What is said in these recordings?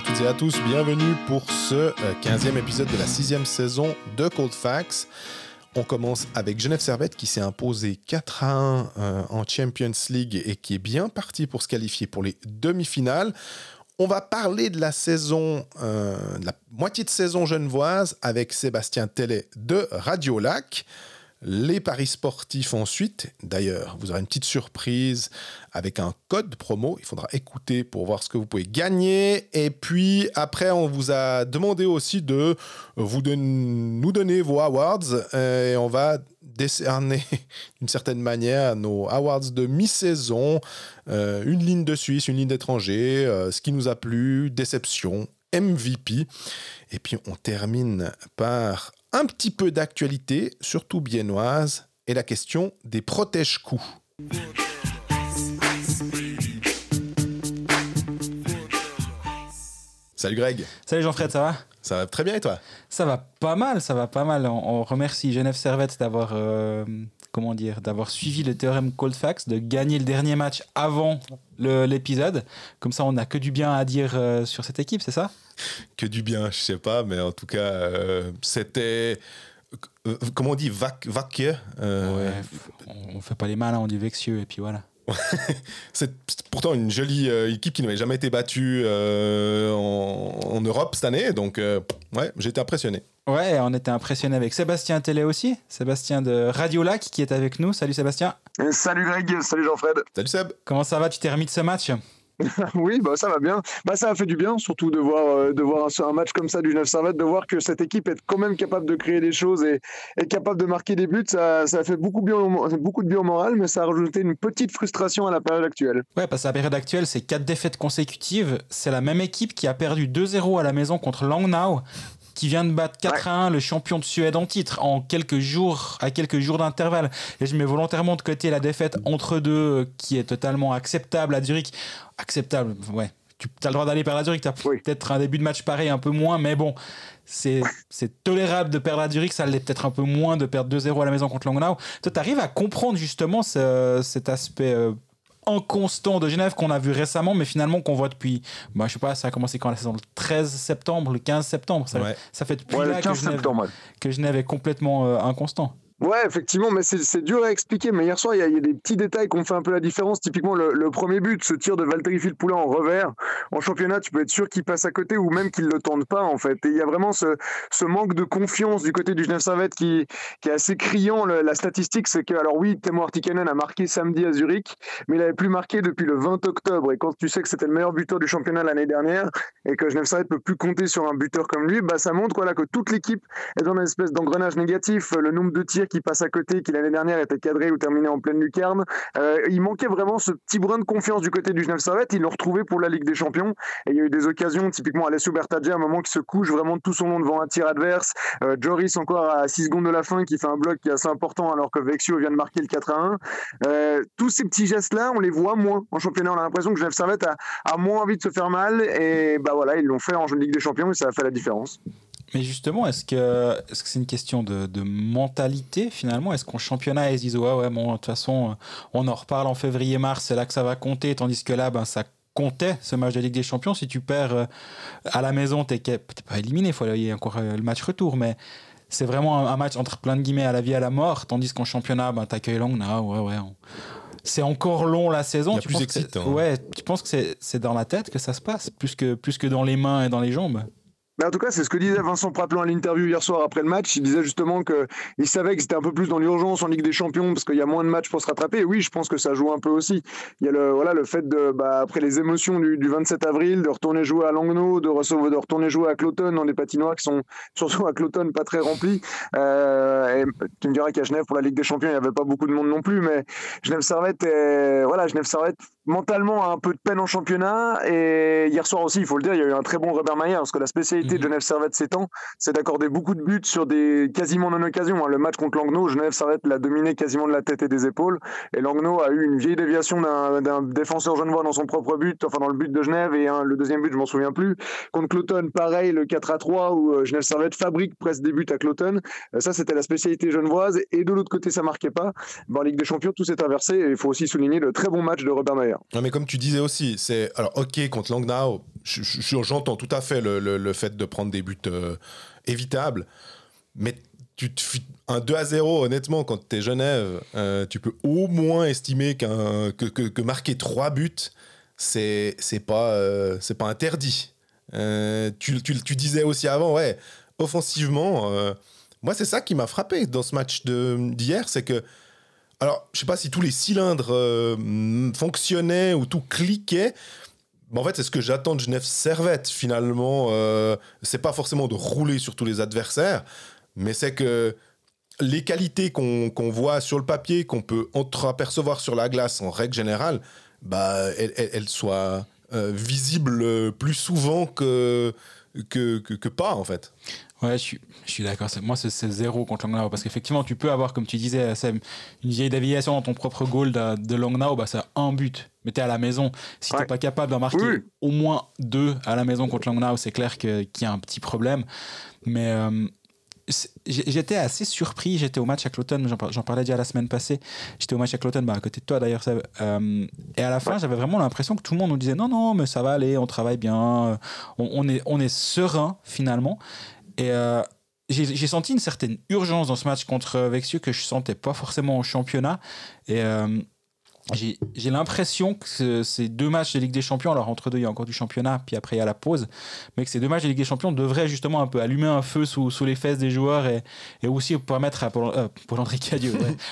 à toutes et à tous, bienvenue pour ce 15e épisode de la 6e saison de Cold Facts. On commence avec Genève Servette qui s'est imposé 4 à 1 euh, en Champions League et qui est bien parti pour se qualifier pour les demi-finales. On va parler de la saison, euh, de la moitié de saison genevoise avec Sébastien Tellet de Radio Lac. Les paris sportifs ensuite. D'ailleurs, vous aurez une petite surprise avec un code promo. Il faudra écouter pour voir ce que vous pouvez gagner. Et puis après, on vous a demandé aussi de vous nous donner vos awards. Et on va décerner d'une certaine manière nos awards de mi-saison. Euh, une ligne de Suisse, une ligne d'étranger. Euh, ce qui nous a plu, déception, MVP. Et puis on termine par un petit peu d'actualité, surtout biennoise, et la question des protège-coups. Salut Greg. Salut Jean-Fred, ça va? Ça va très bien et toi? Ça va pas mal, ça va pas mal. On, remercie Genève Servette d'avoir euh, comment dire, d'avoir suivi le théorème Coldfax, de gagner le dernier match avant l'épisode. Comme ça, on n'a que du bien à dire euh, sur cette équipe, c'est ça? Que du bien, je sais pas, mais en tout cas, euh, c'était. comment on dit Vac, vac ouais, on fait pas les malins, on dit vexieux, et puis voilà. c'est pourtant une jolie euh, équipe qui n'avait jamais été battue euh, en, Europe cette année. Donc, euh, ouais, j'ai été impressionné. Ouais, on était impressionné avec Sébastien Télé aussi. Sébastien de Radio Lac qui est avec nous. Salut Sébastien. salut Greg, salut Jean-Fred. Salut Seb. Comment ça va? Tu t'es remis de ce match? oui, bah ça va bien. Bah ça a fait du bien, surtout de voir, euh, de voir un, match comme ça du 9 Servette, de voir que cette équipe est quand même capable de créer des choses et capable de marquer des buts. Ça, a fait beaucoup, beaucoup de bien au moral, mais ça a rajouté une petite frustration à la période actuelle. Ouais, parce que la période actuelle, c'est quatre défaites consécutives. C'est la même équipe qui a perdu 2-0 à la maison contre Langnau qui vient de battre 4 1 le champion de Suède en titre en quelques jours, à quelques jours d'intervalle. Et je mets volontairement de côté la défaite entre deux euh, qui est totalement acceptable à Zurich. Acceptable, ouais. Tu as le droit d'aller perdre à Zurich, tu as peut-être un début de match pareil, un peu moins, mais bon, c'est tolérable de perdre à Zurich, ça l'est peut-être un peu moins de perdre 2-0 à la maison contre Langnau. Toi, tu arrives à comprendre justement cet aspect euh, inconstant de Genève qu'on a vu récemment, mais finalement qu'on voit depuis, bah, je sais pas, ça a commencé quand la saison, le 13 septembre, le 15 septembre. Ça, ça fait depuis là que Genève, que Genève, est complètement euh, inconstant. Ouais, effectivement, mais c'est dur à expliquer. Mais hier soir, il y, a des petits détails qui ont fait un peu la différence. Typiquement, le, premier but, ce tir de Valtteri Filppula en revers. En championnat, tu peux être sûr qu'il passe à côté ou même qu'il ne le tente pas, en fait. Et il y a vraiment ce, manque de confiance du côté du Genève Servette qui, qui est assez criant. la statistique, c'est que, alors oui, Temo Artikanen a marqué samedi à Zurich, mais il n'avait plus marqué depuis le 20 octobre. Et quand tu sais que c'était le meilleur buteur du championnat l'année dernière et que Genève Servette peut plus compter sur un buteur comme lui, bah, ça montre voilà, que toute l'équipe est dans une espèce d'engrenage négatif. Le nombre de tirs qui passe à côté, qui l'année dernière était cadré ou terminé en pleine lucarne. Euh, il manquait vraiment ce petit brin de confiance du côté du Genève Servette. Ils l'ont retrouvé pour la Ligue des Champions. Et il y a eu des occasions, typiquement Alessio Bertaggi, à un moment qui se couche vraiment tout son long devant un tir adverse. Euh, Joris encore à 6 secondes de la fin qui fait un bloc qui est assez important alors que Vexio vient de marquer le 4 à 1. Euh, tous ces petits gestes-là, on les voit moins en championnat. On a l'impression que Genève Servette a, a, moins envie de se faire mal. Et bah voilà, ils l'ont fait en Ligue des Champions et ça a fait la différence. Mais justement, est-ce que c'est -ce c'est une question de, de mentalité finalement? Est-ce qu'en championnat, ils se disent ouais, ouais, bon, de toute façon, on en reparle en février-mars, c'est là que ça va compter, tandis que là, ben, ça comptait ce match de Ligue des Champions. Si tu perds euh, à la maison, tu n'es pas éliminé, il faut y a encore euh, le match retour, mais c'est vraiment un, match entre plein de guillemets à la vie et à la mort, tandis qu'en championnat, ben, accueilles Long, ouais, ouais. c'est encore long la saison. tu, plus excitant. ouais, tu penses que c'est dans la tête que ça se passe, plus que, plus que dans les mains et dans les jambes? Mais en tout cas, c'est ce que disait Vincent Praplan à l'interview hier soir après le match. Il disait justement qu'il savait que c'était un peu plus dans l'urgence en Ligue des Champions parce qu'il y a moins de matchs pour se rattraper. Et oui, je pense que ça joue un peu aussi. Il y a le, voilà, le fait de, bah, après les émotions du, 27 avril, de retourner jouer à Langnau, de, recevoir, de retourner jouer à Cloton dans des patinoires qui sont surtout à Cloton pas très remplis. Euh, et tu me diras qu'à Genève, pour la Ligue des Champions, il n'y avait pas beaucoup de monde non plus. Mais Genève Servette, voilà, Genève Servette mentalement a un peu de peine en championnat. Et hier soir aussi, il faut le dire, il y a eu un très bon Robert Mayer parce que la spécialité de mhm. Genève Servette ces temps, c'est d'accorder beaucoup de buts sur des quasiment non-occasions. Hein. Le match contre Langnau, Genève Servette l'a dominé quasiment de la tête et des épaules. Et Langnau a eu une vieille déviation d'un défenseur genevois dans son propre but, enfin dans le but de Genève, et le deuxième but, je m'en souviens plus. Contre Cloton, pareil, le 4 à 3, où euh, Genève Servette fabrique presque des buts à Cloton. Euh, ça, c'était la spécialité genevoise. Et de l'autre côté, ça marquait pas. en Ligue des Champions, tout s'est inversé. Et il faut aussi souligner le très bon match de Robert Non, mais comme tu disais aussi, c'est. Alors, ok, contre Langnau, j'entends tout à fait le, fait de prendre des buts euh, évitables, mais tu un 2 à 0, honnêtement, quand tu es Genève, euh, tu peux au moins estimer qu'un, que, que, marquer 3 buts, c'est, pas, euh, pas interdit. tu, tu, tu, disais aussi avant, ouais, offensivement, moi, c'est ça qui m'a frappé dans ce match d'hier, c'est que alors, je sais pas si tous les cylindres euh, fonctionnaient ou tout cliquait. Mais en fait, c'est ce que j'attends de Genève Servette, finalement. Euh, c'est pas forcément de rouler sur tous les adversaires, mais c'est que les qualités qu'on voit sur le papier, qu'on peut entreapercevoir sur la glace en règle générale, bah, elles, soient euh, visibles plus souvent que, que, que, pas, en fait. Ouais, je suis, je suis d'accord. Moi, c'est zéro contre Langnau. Parce qu'effectivement, tu peux avoir, comme tu disais, Sam, une vieille déviation dans ton propre goal de, de Langnau, bah, c'est un but. Mais t'es à la maison. Si t'es pas capable d'en marquer au moins deux à la maison contre Langnau, c'est clair qu'il y a un petit problème. Mais euh, j'étais assez surpris. J'étais au match à Cloton, j'en parlais déjà la semaine passée. J'étais au match à Cloton, bah, à côté de toi d'ailleurs. Euh, et à la fin, j'avais vraiment l'impression que tout le monde nous disait non, non, mais ça va aller, on travaille bien, on, on est, on est serein finalement. Et euh, j'ai senti une certaine urgence dans ce match contre Vexieux que je sentais pas forcément au championnat. Et euh, j'ai l'impression que ces deux matchs de Ligue des Champions, alors entre deux, il y a encore du championnat, puis après il y a la pause, mais que ces deux matchs de Ligue des Champions devraient justement un peu allumer un feu sous, les fesses des joueurs et, aussi permettre euh,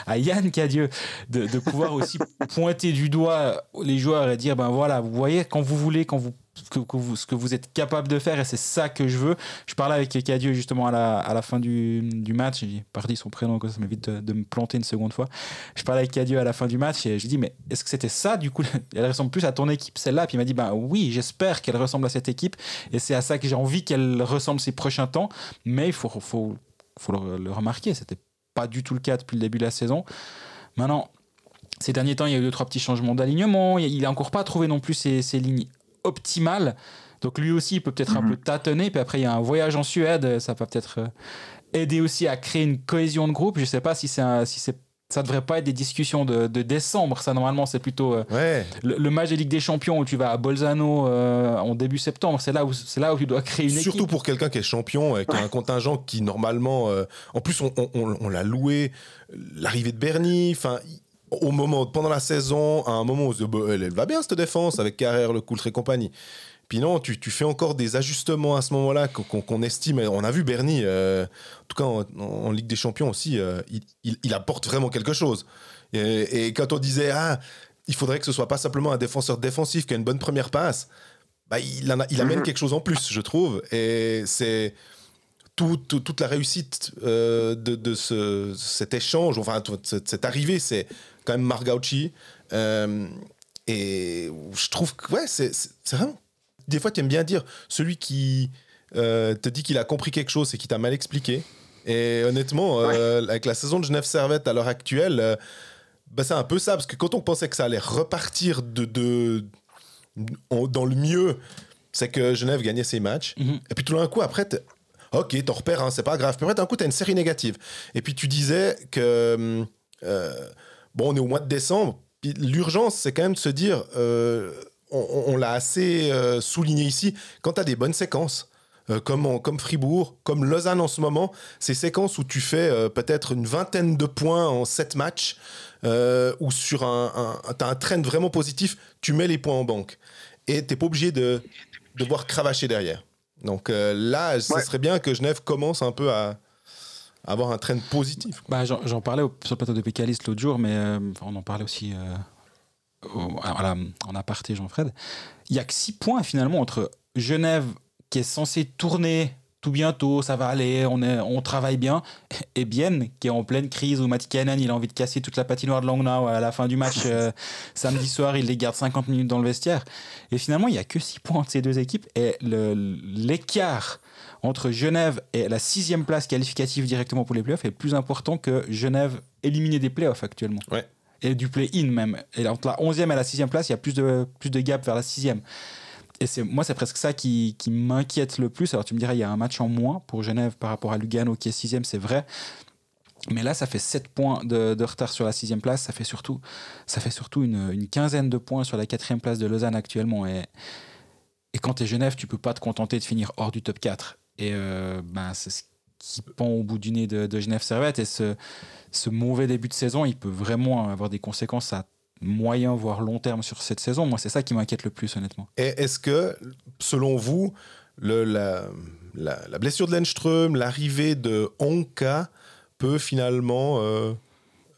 à Yann Cadieux, de pouvoir aussi pointer du doigt les joueurs et dire ben voilà, vous voyez, quand vous voulez, quand vous ce que vous êtes capable de faire et c'est ça que je veux. Je parlais avec Cadieux justement à la, à la fin du, du match, j'ai parti son prénom, ça m'évite de, de, me planter une seconde fois. Je parlais avec Cadieux à la fin du match et je lui dis mais est-ce que c'était ça du coup Elle ressemble plus à ton équipe celle-là? Puis il m'a dit bah oui, j'espère qu'elle ressemble à cette équipe et c'est à ça que j'ai envie qu'elle ressemble ces prochains temps, mais il faut, faut, faut le, le remarquer, c'était pas du tout le cas depuis le début de la saison. Maintenant, ces derniers temps, il y a eu deux, trois petits changements d'alignement. Il n'a encore pas trouvé non plus ses, ses lignes optimal. Donc lui aussi, il peut peut-être un mhm. peu tâtonner. Puis après, il y a un voyage en Suède. Ça va peut-être euh, aider aussi à créer une cohésion de groupe. Je sais pas si c'est si c'est ça devrait pas être des discussions de, décembre. Ça, normalement, c'est plutôt euh, le, match des Ligue des Champions où tu vas à Bolzano euh, en début septembre. C'est là, où, c'est là où tu dois créer une Surtout pour quelqu'un qui est champion et qui a un contingent qui, normalement. en plus, on, on l'a loué. L'arrivée de Bernie. Enfin, au moment, pendant la saison, à un moment où bah, elle, va bien cette défense avec Carrère, le Coultre et compagnie. Puis non, tu, fais encore des ajustements à ce moment-là qu'on estime. On a vu Bernie, euh, en tout cas en, Ligue des Champions aussi, euh, il, apporte vraiment quelque chose. Et, quand on disait, ah, il faudrait que ce soit pas simplement un défenseur défensif qui a une bonne première passe, bah, il, il amène mhm. quelque chose en plus, je trouve. Et c'est toute la réussite euh, de, ce, cet échange, enfin, cette arrivée, c'est quand même Margauchi. Euh, et je trouve que, ouais, c'est vraiment. Des fois, tu aimes bien dire celui qui euh, te dit qu'il a compris quelque chose et qui t'a mal expliqué. Et honnêtement, euh, avec la saison de Genève Servette à l'heure actuelle, bah, c'est un peu ça. Parce que quand on pensait que ça allait repartir de, de dans le mieux, c'est que Genève gagnait ses matchs. Mm-hmm. Et puis tout d'un coup, après, ok, t'en repères, hein, c'est pas grave. Puis après, d'un coup, t'as une série négative. Et puis tu disais que bon, on est au mois de décembre. L'urgence, c'est quand même de se dire, euh, on, l'a assez euh, souligné ici, quand tu as des bonnes séquences, euh, comme, comme Fribourg, comme Lausanne en ce moment, ces séquences où tu fais peut-être une vingtaine de points en sept matchs, ou sur un, as un trend vraiment positif, tu mets les points en banque. Et tu n'es pas obligé de devoir cravacher derrière. Donc là, ce serait bien que Genève commence un peu à, avoir un trend positif. Bah, J'en parlais sur le plateau de Pécaliste l'autre jour, mais euh, on en parlait aussi euh, en aparté, Jean-Fred. Il n'y a que six points finalement entre Genève, qui est censé tourner tout bientôt, ça va aller, on, est, on travaille bien, et Bienne, qui est en pleine crise, où Matikainen, il a envie de casser toute la patinoire de Langnau à la fin du match euh, samedi soir, il les garde 50 minutes dans le vestiaire. Et finalement, il n'y a que six points entre ces deux équipes, et l'écart entre Genève et la sixième place qualificative directement pour les playoffs est plus important que Genève éliminée des playoffs actuellement. Et du play-in même. Et entre la onzième et la sixième place, il y a plus de, plus de gap vers la sixième. Et c'est, moi, c'est presque ça qui, qui m'inquiète le plus. Alors, tu me dirais, il y a un match en moins pour Genève par rapport à Lugano qui est sixième, c'est vrai. Mais là, ça fait 7 points de, retard sur la sixième place. Ça fait surtout, ça fait surtout une, quinzaine de points sur la quatrième place de Lausanne actuellement. Et, et quand tu es Genève, tu peux pas te contenter de finir hors du top 4. Et euh, ben, c'est ce qui pend au bout du nez de, Genève Servette. Et ce, ce mauvais début de saison, il peut vraiment avoir des conséquences à moyen, voire long terme sur cette saison. Moi, c'est ça qui m'inquiète le plus, honnêtement. Et est-ce que, selon vous, le, la, la, blessure de Lenström, l'arrivée de Onka peut finalement, euh,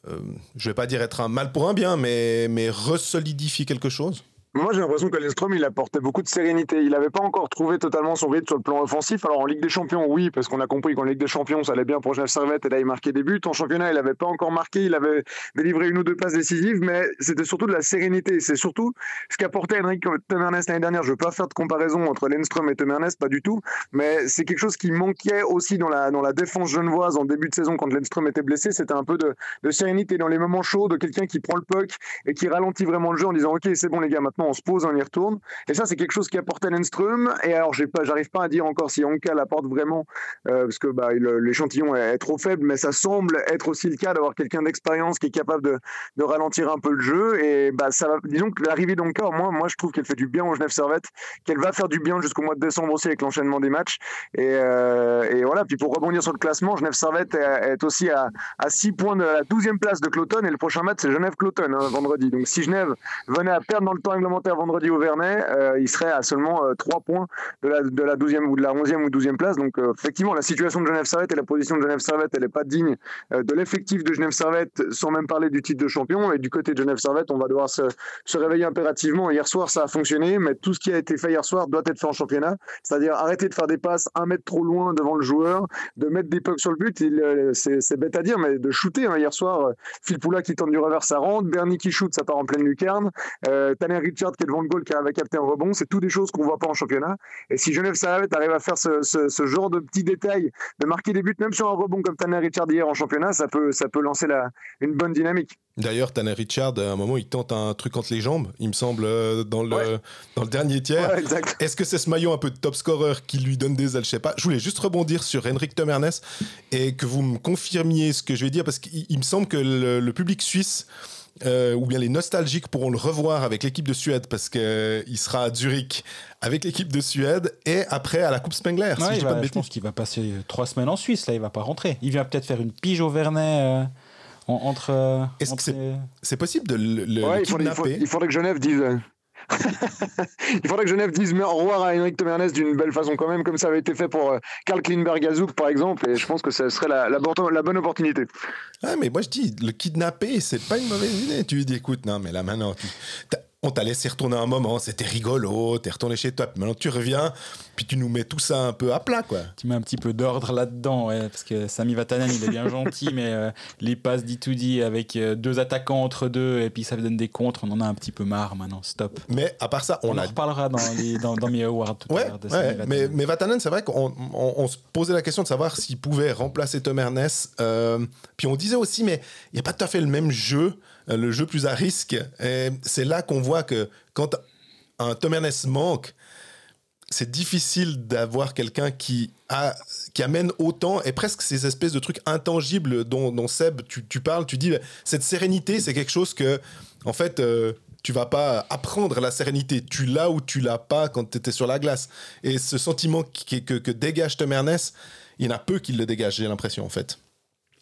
euh, je vais pas dire être un mal pour un bien, mais, mais resolidifier quelque chose? Moi, j'ai l'impression que il apportait beaucoup de sérénité. Il n'avait pas encore trouvé totalement son rythme sur le plan offensif. Alors, en Ligue des Champions, oui, parce qu'on a compris qu'en Ligue des Champions, ça allait bien pour Genève Servette et là, il marquait des buts. En championnat, il n'avait pas encore marqué. Il avait délivré une ou deux passes décisives, mais c'était surtout de la sérénité. C'est surtout ce qu'apportait Henrik Temernes l'année dernière. Je ne veux pas faire de comparaison entre Lindstrom et Temernes, pas du tout, mais c'est quelque chose qui manquait aussi dans la, dans la défense genevoise en début de saison quand Lindstrom était blessé. C'était un peu de, de sérénité dans les moments chauds, de quelqu'un qui prend le puck et qui ralentit vraiment le jeu en disant Ok, c'est bon, les gars, maintenant on se pose, on y retourne. Et ça, c'est quelque chose qui apporte Lenström. Et alors, j'arrive pas à dire encore si Anka l'apporte vraiment, euh, parce que bah, l'échantillon est, trop faible, mais ça semble être aussi le cas d'avoir quelqu'un d'expérience qui est capable de, de, ralentir un peu le jeu. Et bah, ça, disons que l'arrivée d'Anka, moi, moi, je trouve qu'elle fait du bien au Genève Servette, qu'elle va faire du bien jusqu'au mois de décembre aussi avec l'enchaînement des matchs. Et, euh, et, voilà, puis pour rebondir sur le classement, Genève Servette est, aussi à, à 6 points de la 12e place de Cloton. Et le prochain match, c'est Genève-Cloton, hein, vendredi. Donc si Genève venait à perdre dans le temps vendredi au Vernet, euh, il serait à seulement 3 euh, points de la, de la 12e ou de la 11e ou 12e place. Donc euh, effectivement, la situation de Genève Servette et la position de Genève Servette, elle n'est pas digne de l'effectif de Genève Servette, sans même parler du titre de champion. Et du côté de Genève Servette, on va devoir se, réveiller impérativement. Hier soir, ça a fonctionné, mais tout ce qui a été fait hier soir doit être fait en championnat. C'est-à-dire arrêter de faire des passes un mètre trop loin devant le joueur, de mettre des pucks sur le but. C'est bête à dire, mais de shooter. Hein. Hier soir, Phil Poula qui tente du revers, ça rentre. Bernie qui shoot, ça part en pleine lucarne. Tanner Est devant le goal, qui avait capté un rebond. C'est tout des choses qu'on voit pas en championnat. Et si Genève Servette arrive à faire ce, genre de petits détails, de marquer des buts même sur un rebond comme Tanner Richard hier en championnat, ça peut, ça peut lancer la, une bonne dynamique. D'ailleurs, Tanner Richard, à un moment, il tente un truc entre les jambes, il me semble, euh, dans le, dans le dernier tiers. Est-ce que c'est ce maillot un peu de top scorer qui lui donne des ailes? Je sais pas. Je voulais juste rebondir sur Henrik Temernes et que vous me confirmiez ce que je vais dire parce qu'il me semble que le public suisse euh, ou bien les nostalgiques pourront le revoir avec l'équipe de Suède parce qu'il euh, sera à Zurich avec l'équipe de Suède et après à la Coupe Spengler. je, pense qu'il va passer trois semaines en Suisse, là il va pas rentrer. Il vient peut-être faire une pige au Vernet. Euh, entre. Est-ce que c'est possible de le, il, faudrait, il, faudrait, que Genève dise il faudrait que Genève dise au revoir à Henrik Tomernes d'une belle façon quand même, comme ça avait été fait pour euh, Karl Klinberg Azouk par exemple, et je pense que ce serait la, la, bonne opportunité. Ah, mais moi je dis, le kidnapper, c'est pas une mauvaise idée. Tu lui dis, écoute, non, mais là maintenant, on t'a laissé retourner un moment, c'était rigolo, t'es retourné chez toi, maintenant tu reviens, puis tu nous mets tout ça un peu à plat, quoi. Tu mets un petit peu d'ordre là-dedans, parce que Sami Vatanen, il est bien gentil, mais euh, les passes d avec euh, deux attaquants entre deux, et puis ça donne des contres, on en a un petit peu marre maintenant, stop. Mais à part ça, on, en reparlera dans, les, dans, mes awards tout à l'heure. mais, mais Vatanen, c'est vrai qu'on se posait la question de savoir s'il pouvait remplacer Tom Ernest, euh, puis on disait aussi, mais il n'y a pas tout à fait le même jeu. Le jeu plus à risque. C'est là qu'on voit que quand un Tom manque, c'est difficile d'avoir quelqu'un qui, amène autant et presque ces espèces de trucs intangibles dont, Seb, tu, parles. Tu dis, cette sérénité, c'est quelque chose que, en fait, euh, tu vas pas apprendre la sérénité. Tu l'as ou tu l'as pas quand tu étais sur la glace. Et ce sentiment que, que, que dégage Tom Ernest, il y en a peu qui le dégagent, j'ai l'impression, en fait.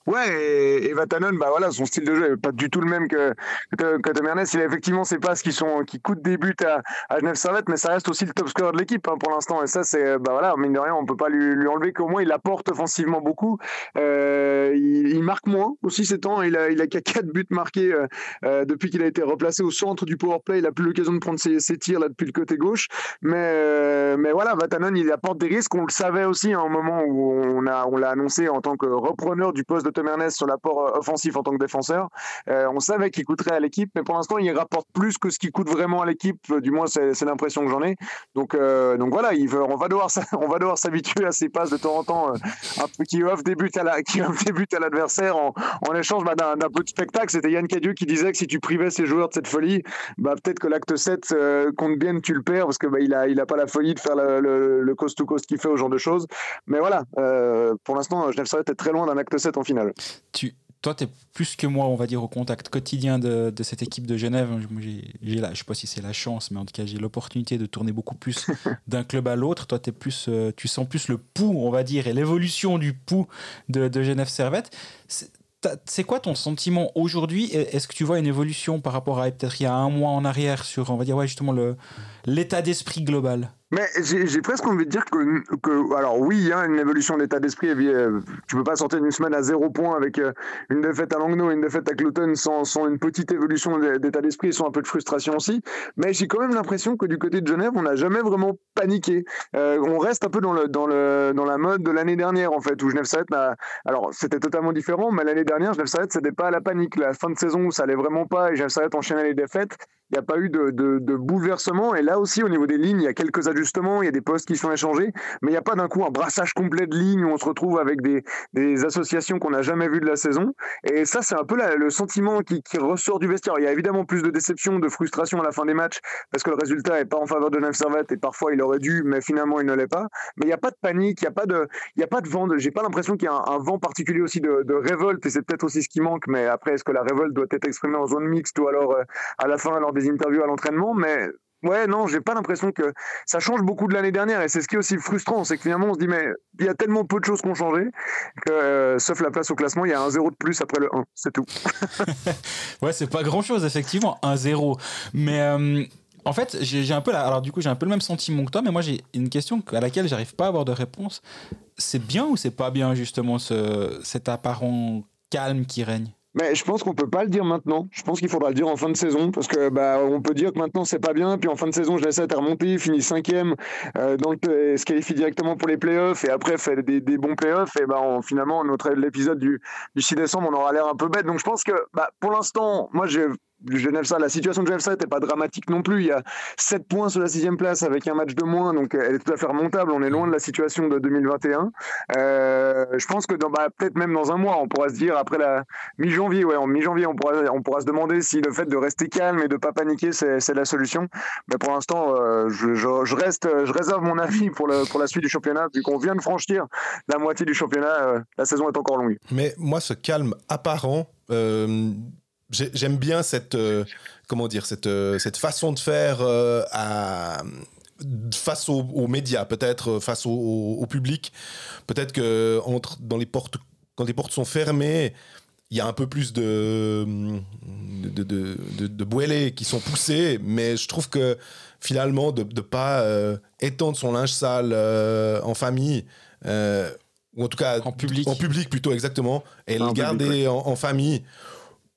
Ouais, et, Vatanen, bah voilà, son style de jeu est pas du tout le même que que, que. Il a effectivement ses passes qui sont qui coûtent des buts à, à Genève Servette, mais ça reste aussi le top scorer de l'équipe hein, pour l'instant. Et ça, c'est bah voilà, mine de rien, on peut pas lui, lui enlever qu'au moins il apporte offensivement beaucoup. Euh, il, marque moins aussi ces temps. Il a il a qu'à quatre buts marqués euh, euh, depuis qu'il a été replacé au centre du power play. Il a plus l'occasion de prendre ses, ses, tirs là depuis le côté gauche. Mais mais voilà, Vatanen, il apporte des risques. On le savait aussi à un moment où on a on l'a annoncé en tant que repreneur du poste de Tom sur l'apport euh, offensif en tant que défenseur. Euh, on savait qu'il coûterait à l'équipe, mais pour l'instant, il rapporte plus que ce qui coûte vraiment à l'équipe. Euh, du moins, c'est l'impression que j'en ai. Donc, donc voilà, on va devoir, on va devoir s'habituer à ces passes de temps en temps, qui offrent des buts à la, qui à l'adversaire en, échange bah, d'un peu de spectacle. C'était Yann Cadieux qui disait que si tu privais ces joueurs de cette folie, bah, peut-être que l'acte 7 compte bien, tu le perds parce que bah, il a, pas la folie de faire le, cost to cost qu'il fait au genre de choses. Mais voilà, pour l'instant, Genève Servette est très loin d'un acte 7 en finale. Tu, toi, tu es plus que moi, on va dire, au contact quotidien de, de cette équipe de Genève. J'ai, la, je sais pas si c'est la chance, mais en tout cas, j'ai l'opportunité de tourner beaucoup plus d'un club à l'autre. Toi, es plus, euh, tu sens plus le pouls, on va dire, et l'évolution du pouls de, de Genève Servette. C'est quoi ton sentiment aujourd'hui? Est-ce que tu vois une évolution par rapport à peut-être il y a un mois en arrière sur, on va dire, ouais, justement, l'état d'esprit global? Mais j'ai presque envie de dire que, alors oui, il y a une évolution d'état d'esprit. Euh, tu peux pas sortir d'une semaine à zéro point avec euh, une défaite à Langnau et une défaite à Cloton sans, une petite évolution d'état d'esprit et sans un peu de frustration aussi. Mais j'ai quand même l'impression que du côté de Genève, on n'a jamais vraiment paniqué. Euh, on reste un peu dans, le, dans, le, dans la mode de l'année dernière, en fait, où Genève Servette Alors, c'était totalement différent, mais l'année dernière, Genève Servette, c'était pas à la panique. La fin de saison où ça allait vraiment pas et Genève Servette enchaînait les défaites, il n'y a pas eu de, bouleversement. Et là aussi, au niveau des lignes, il y a quelques ajustements, il y a des postes qui sont échangés, mais il n'y a pas d'un coup un brassage complet de lignes où on se retrouve avec des, associations qu'on n'a jamais vues de la saison. Et ça, c'est un peu le sentiment qui, ressort du vestiaire. Il y a évidemment plus de déception, de frustration à la fin des matchs, parce que le résultat n'est pas en faveur de Servette et parfois il aurait dû, mais finalement il ne l'est pas. Mais il n'y a pas de panique, il n'y a pas de, il a pas de vent. J'ai pas l'impression qu'il y a un, vent particulier aussi de, de révolte, et c'est peut-être aussi ce qui manque. Mais après, est-ce que la révolte doit être exprimée en zone mixte ou alors euh, à la fin lors des interviews à l'entraînement, mais ouais, non, j'ai pas l'impression que ça change beaucoup de l'année dernière. Et c'est ce qui est aussi frustrant, c'est que finalement on se dit, mais il y a tellement peu de choses qui ont changé que, euh, sauf la place au classement, il y a un zéro de plus après le 1, c'est tout. ouais, c'est pas grand chose, effectivement, un zéro. Mais. Euh, en fait, j'ai un peu la, alors du coup j'ai un peu le même sentiment que toi, mais moi j'ai une question à laquelle j'arrive pas à avoir de réponse. C'est bien ou c'est pas bien justement ce, cet apparent calme qui règne? Mais je pense qu'on peut pas le dire maintenant. Je pense qu'il faudra le dire en fin de saison parce que bah on peut dire que maintenant c'est pas bien, puis en fin de saison je laisse être remonter, finit cinquième, euh, donc se qualifie directement pour les playoffs et après fait des, des bons playoffs et bah finalement notre l'épisode du, du 6 décembre on aura l'air un peu bête. Donc je pense que bah, pour l'instant moi j'ai Genève la situation de Genève n'était pas dramatique non plus. Il y a 7 points sur la sixième place avec un match de moins, donc elle est tout à fait remontable. On est loin de la situation de 2021. Euh, je pense que bah, peut-être même dans un mois, on pourra se dire après la mi-janvier, ouais, en mi-janvier, on pourra, on pourra se demander si le fait de rester calme et de pas paniquer, c'est la solution. Mais pour l'instant, euh, je, reste, je réserve mon avis pour, la suite du championnat, vu qu'on vient de franchir la moitié du championnat. Euh, la saison est encore longue. Mais moi, ce calme apparent J'aime bien cette, euh, comment dire, cette, euh, cette façon de faire euh, à, face aux, médias, peut-être face au, public. Peut-être que entre, dans les portes, quand les portes sont fermées, il y a un peu plus de, de, de, de, qui sont poussés, mais je trouve que finalement, de ne pas étendre son linge sale en famille, ou en tout cas en public, en public plutôt exactement, et le garder en, famille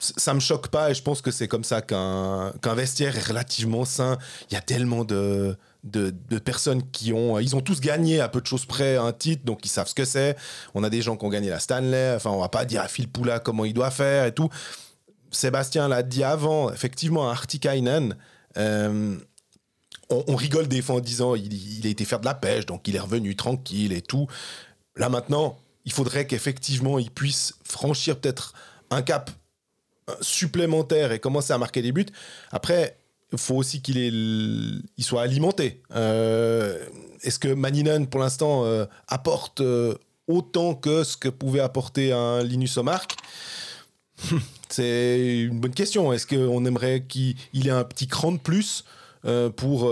ça me choque pas et je pense que c'est comme ça qu'un vestiaire est relativement sain. Il y a tellement de, de, personnes qui ont. Ils ont tous gagné à peu de choses près un titre, donc ils savent ce que c'est. On a des gens qui ont gagné la Stanley. Enfin, on va pas dire à Phil Poula comment il doit faire et tout. Sébastien l'a dit avant, effectivement, à Artikainen, euh, on, rigole des fois en disant il, il a été faire de la pêche, donc il est revenu tranquille et tout. Là maintenant, il faudrait qu'effectivement il puisse franchir peut-être un cap supplémentaire et commencer à marquer des buts. Après, il faut aussi qu'il il soit alimenté. Euh, est-ce que Maninen, pour l'instant, euh, apporte euh, autant que ce que pouvait apporter un Linus Omark? C'est une bonne question. Est-ce qu'on aimerait qu'il ait un petit cran de plus pour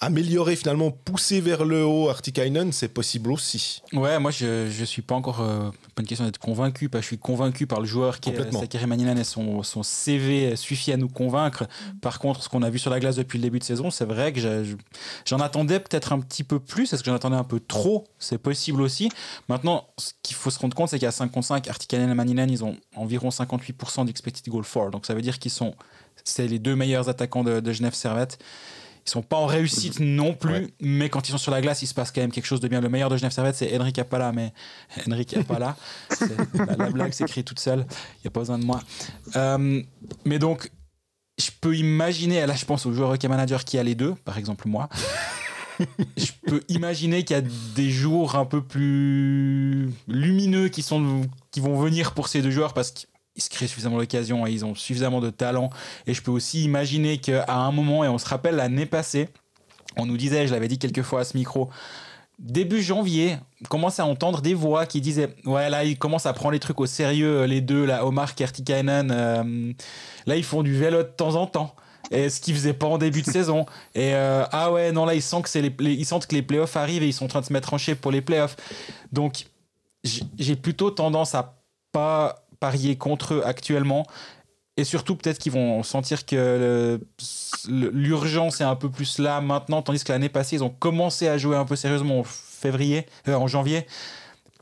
améliorer finalement, pousser vers le haut Artikainen, c'est possible aussi. Ouais, moi je je suis pas encore euh, pas une question d'être convaincu, je suis convaincu par le joueur qui est Sakari Maninen et son, son CV suffit à nous convaincre. Par contre, ce qu'on a vu sur la glace depuis le début de saison, c'est vrai que j'en attendais peut-être un petit peu plus, est-ce que j'en attendais un peu trop? C'est possible aussi. Maintenant, ce qu'il faut se rendre compte, c'est qu'à 5 contre 5, Artikainen et Maninen, ils ont environ 58% d'expected goal for. Donc ça veut dire qu'ils sont c'est les deux meilleurs attaquants de, de Genève Servette. Ils sont pas en réussite non plus, mais quand ils sont sur la glace, il se passe quand même quelque chose de bien. Le meilleur de Genève Servette, c'est Henrik Apala, mais Henrik Apala, la, la blague s'écrit toute seule, il n'y a pas besoin de moi. Euh, mais donc, je peux imaginer, là je pense au joueur hockey manager qui a les deux, par exemple moi. je peux imaginer qu'il y a des jours un peu plus lumineux qui, sont, qui vont venir pour ces deux joueurs parce que ils se créent suffisamment d'occasions et ils ont suffisamment de talent. Et je peux aussi imaginer qu'à un moment, et on se rappelle l'année passée, on nous disait, je l'avais dit quelques fois à ce micro, début janvier, on commence à entendre des voix qui disaient Ouais, là, ils commencent à prendre les trucs au sérieux, les deux, là, Omar Kertikainen. Euh, là, ils font du vélo de temps en temps. Et ce qu'ils faisaient pas en début de saison. Et euh, ah ouais, non, là, ils sentent, que c'est les, ils sentent que les playoffs arrivent et ils sont en train de se mettre en shape pour les playoffs. Donc, j'ai plutôt tendance à pas parier contre eux actuellement. Et surtout, peut-être qu'ils vont sentir que l'urgence est un peu plus là maintenant, tandis que l'année passée, ils ont commencé à jouer un peu sérieusement en février, euh, en janvier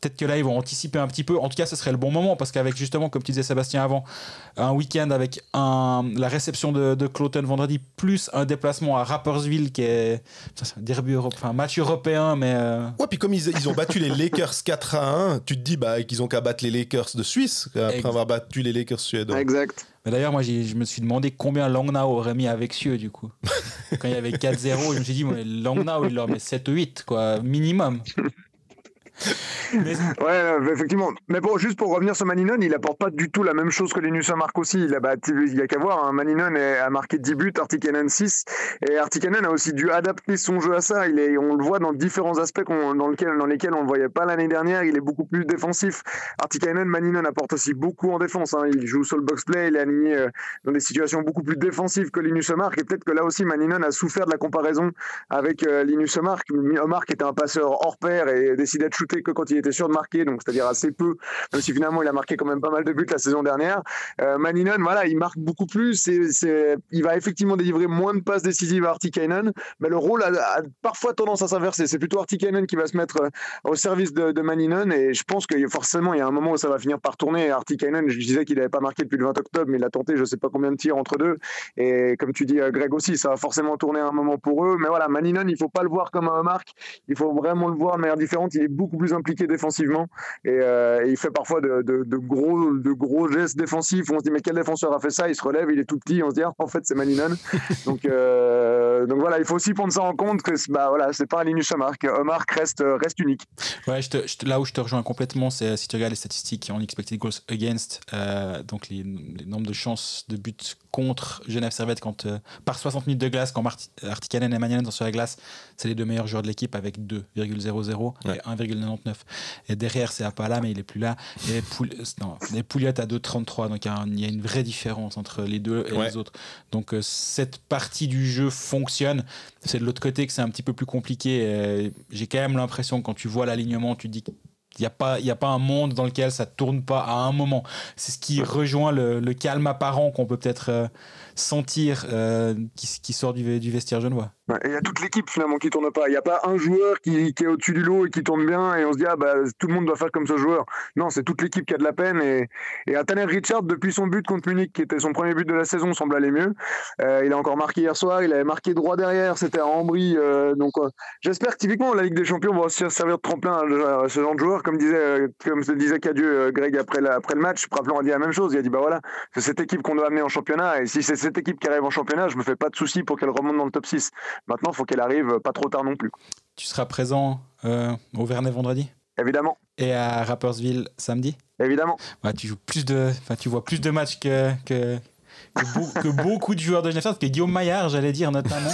peut-être que là, ils vont anticiper un petit peu. En tout cas, ce serait le bon moment parce qu'avec justement, comme tu disais Sébastien avant, un week-end avec un, la réception de, de Cloton vendredi, plus un déplacement à Rappersville qui est, un derby enfin, match européen, mais. Euh, ouais, puis comme ils, ils, ont battu les Lakers 4 à 1, tu te dis bah, qu'ils ont qu'à battre les Lakers de Suisse après avoir battu les Lakers suédois. Exact. Mais d'ailleurs, moi, je me suis demandé combien Langnau aurait mis avec Cieux, du coup. Quand il y avait 4-0, je me suis dit, Langnau, il leur met 7-8, quoi, minimum. Ouais, effectivement. Mais juste pour revenir sur Maninon, il apporte pas du tout la même chose que Linus marque aussi. Il a, bah, il y a qu'à voir, hein. Maninon a marqué 10 buts, Artikanen 6. Et Artikanen a aussi dû adapter son jeu à ça. Il est, on le voit dans différents aspects dans, lequel, dans lesquels on le voyait pas l'année dernière. Il est beaucoup plus défensif. Artikanen, Maninon apporte aussi beaucoup en défense. Hein. Il joue sur le box-play, il est aligné euh, dans des situations beaucoup plus défensives que Linus Mark. Et peut-être que là aussi, Maninon a souffert de la comparaison avec euh, Linus Mark. Mark était un passeur hors pair et décidait de que quand il était sûr de marquer, donc c'est-à-dire assez peu, même si finalement il a marqué quand même pas mal de buts la saison dernière. Euh, Maninon, voilà, il marque beaucoup plus, et, il va effectivement délivrer moins de passes décisives à Artikainen, mais le rôle a, parfois tendance à s'inverser. C'est plutôt Artikainen qui va se mettre euh, au service de, de Maninon, et je pense que forcément il y a un moment où ça va finir par tourner. Artikainen, je disais qu'il n'avait pas marqué depuis le 20 octobre, mais il a tenté je sais pas combien de tirs entre deux, et comme tu dis euh, Greg aussi, ça va forcément tourner un moment pour eux. Mais voilà, Maninon, il faut pas le voir comme un marque, il faut vraiment le voir de manière différente. Il est beaucoup plus impliqué défensivement euh, et, il fait parfois de, gros, de gros gestes défensifs. On se dit mais quel défenseur a fait ça? Il se relève, il est tout petit. On se dit ah, en fait c'est Maninon. donc euh, donc voilà, il faut aussi prendre ça en compte que bah voilà c'est pas un Linus Omar. Omar reste reste unique. Ouais, là où je te rejoins complètement, c'est si tu regardes les statistiques en expected goals against, euh, donc les, les, nombres de chances de buts contre Genève Servette quand par 60 minutes de glace quand Artikanen et Maninon sont sur la glace, c'est les deux meilleurs joueurs de l'équipe avec 2,00 et 1,99. Et derrière, c'est Apala, mais il est plus là. Et Poul... non, les Pouliot à 2,33. Donc il y, a une vraie différence entre les deux et les autres. Donc euh, cette partie du jeu fonctionne. C'est de l'autre côté que c'est un petit peu plus compliqué. J'ai quand même l'impression que quand tu vois l'alignement, tu te dis qu'il n'y a, pas, a pas un monde dans lequel ça tourne pas à un moment. C'est ce qui rejoint le, calme apparent qu'on peut peut-être euh, sentir euh, qui, sort du, du vestiaire genevois il y a toute l'équipe finalement qui tourne pas. Il n'y a pas un joueur qui, est au-dessus du lot et qui tourne bien et on se dit ah bah tout le monde doit faire comme ce joueur. Non, c'est toute l'équipe qui a de la peine et, et Richard depuis son but contre Munich qui était son premier but de la saison semble aller mieux. Euh, il a encore marqué hier soir, il avait marqué droit derrière, c'était à Ambry. Euh, donc j'espère que typiquement la Ligue des Champions va aussi servir de tremplin à, ce genre de joueur comme disait comme se disait Cadieux Greg après, après le match. Praplan a dit la même chose. Il a dit bah voilà c'est cette équipe qu'on doit amener en championnat et si c'est cette équipe qui arrive en championnat, je me fais pas de soucis pour qu'elle remonte dans le top 6. Maintenant, il faut qu'elle arrive pas trop tard non plus. Tu seras présent euh, au Vernet vendredi? Évidemment. Et à Rappersville samedi? Évidemment. tu, joues plus de, tu vois plus de matchs que, que, que, beaucoup de joueurs de Genève, que Guillaume Maillard, j'allais dire notamment.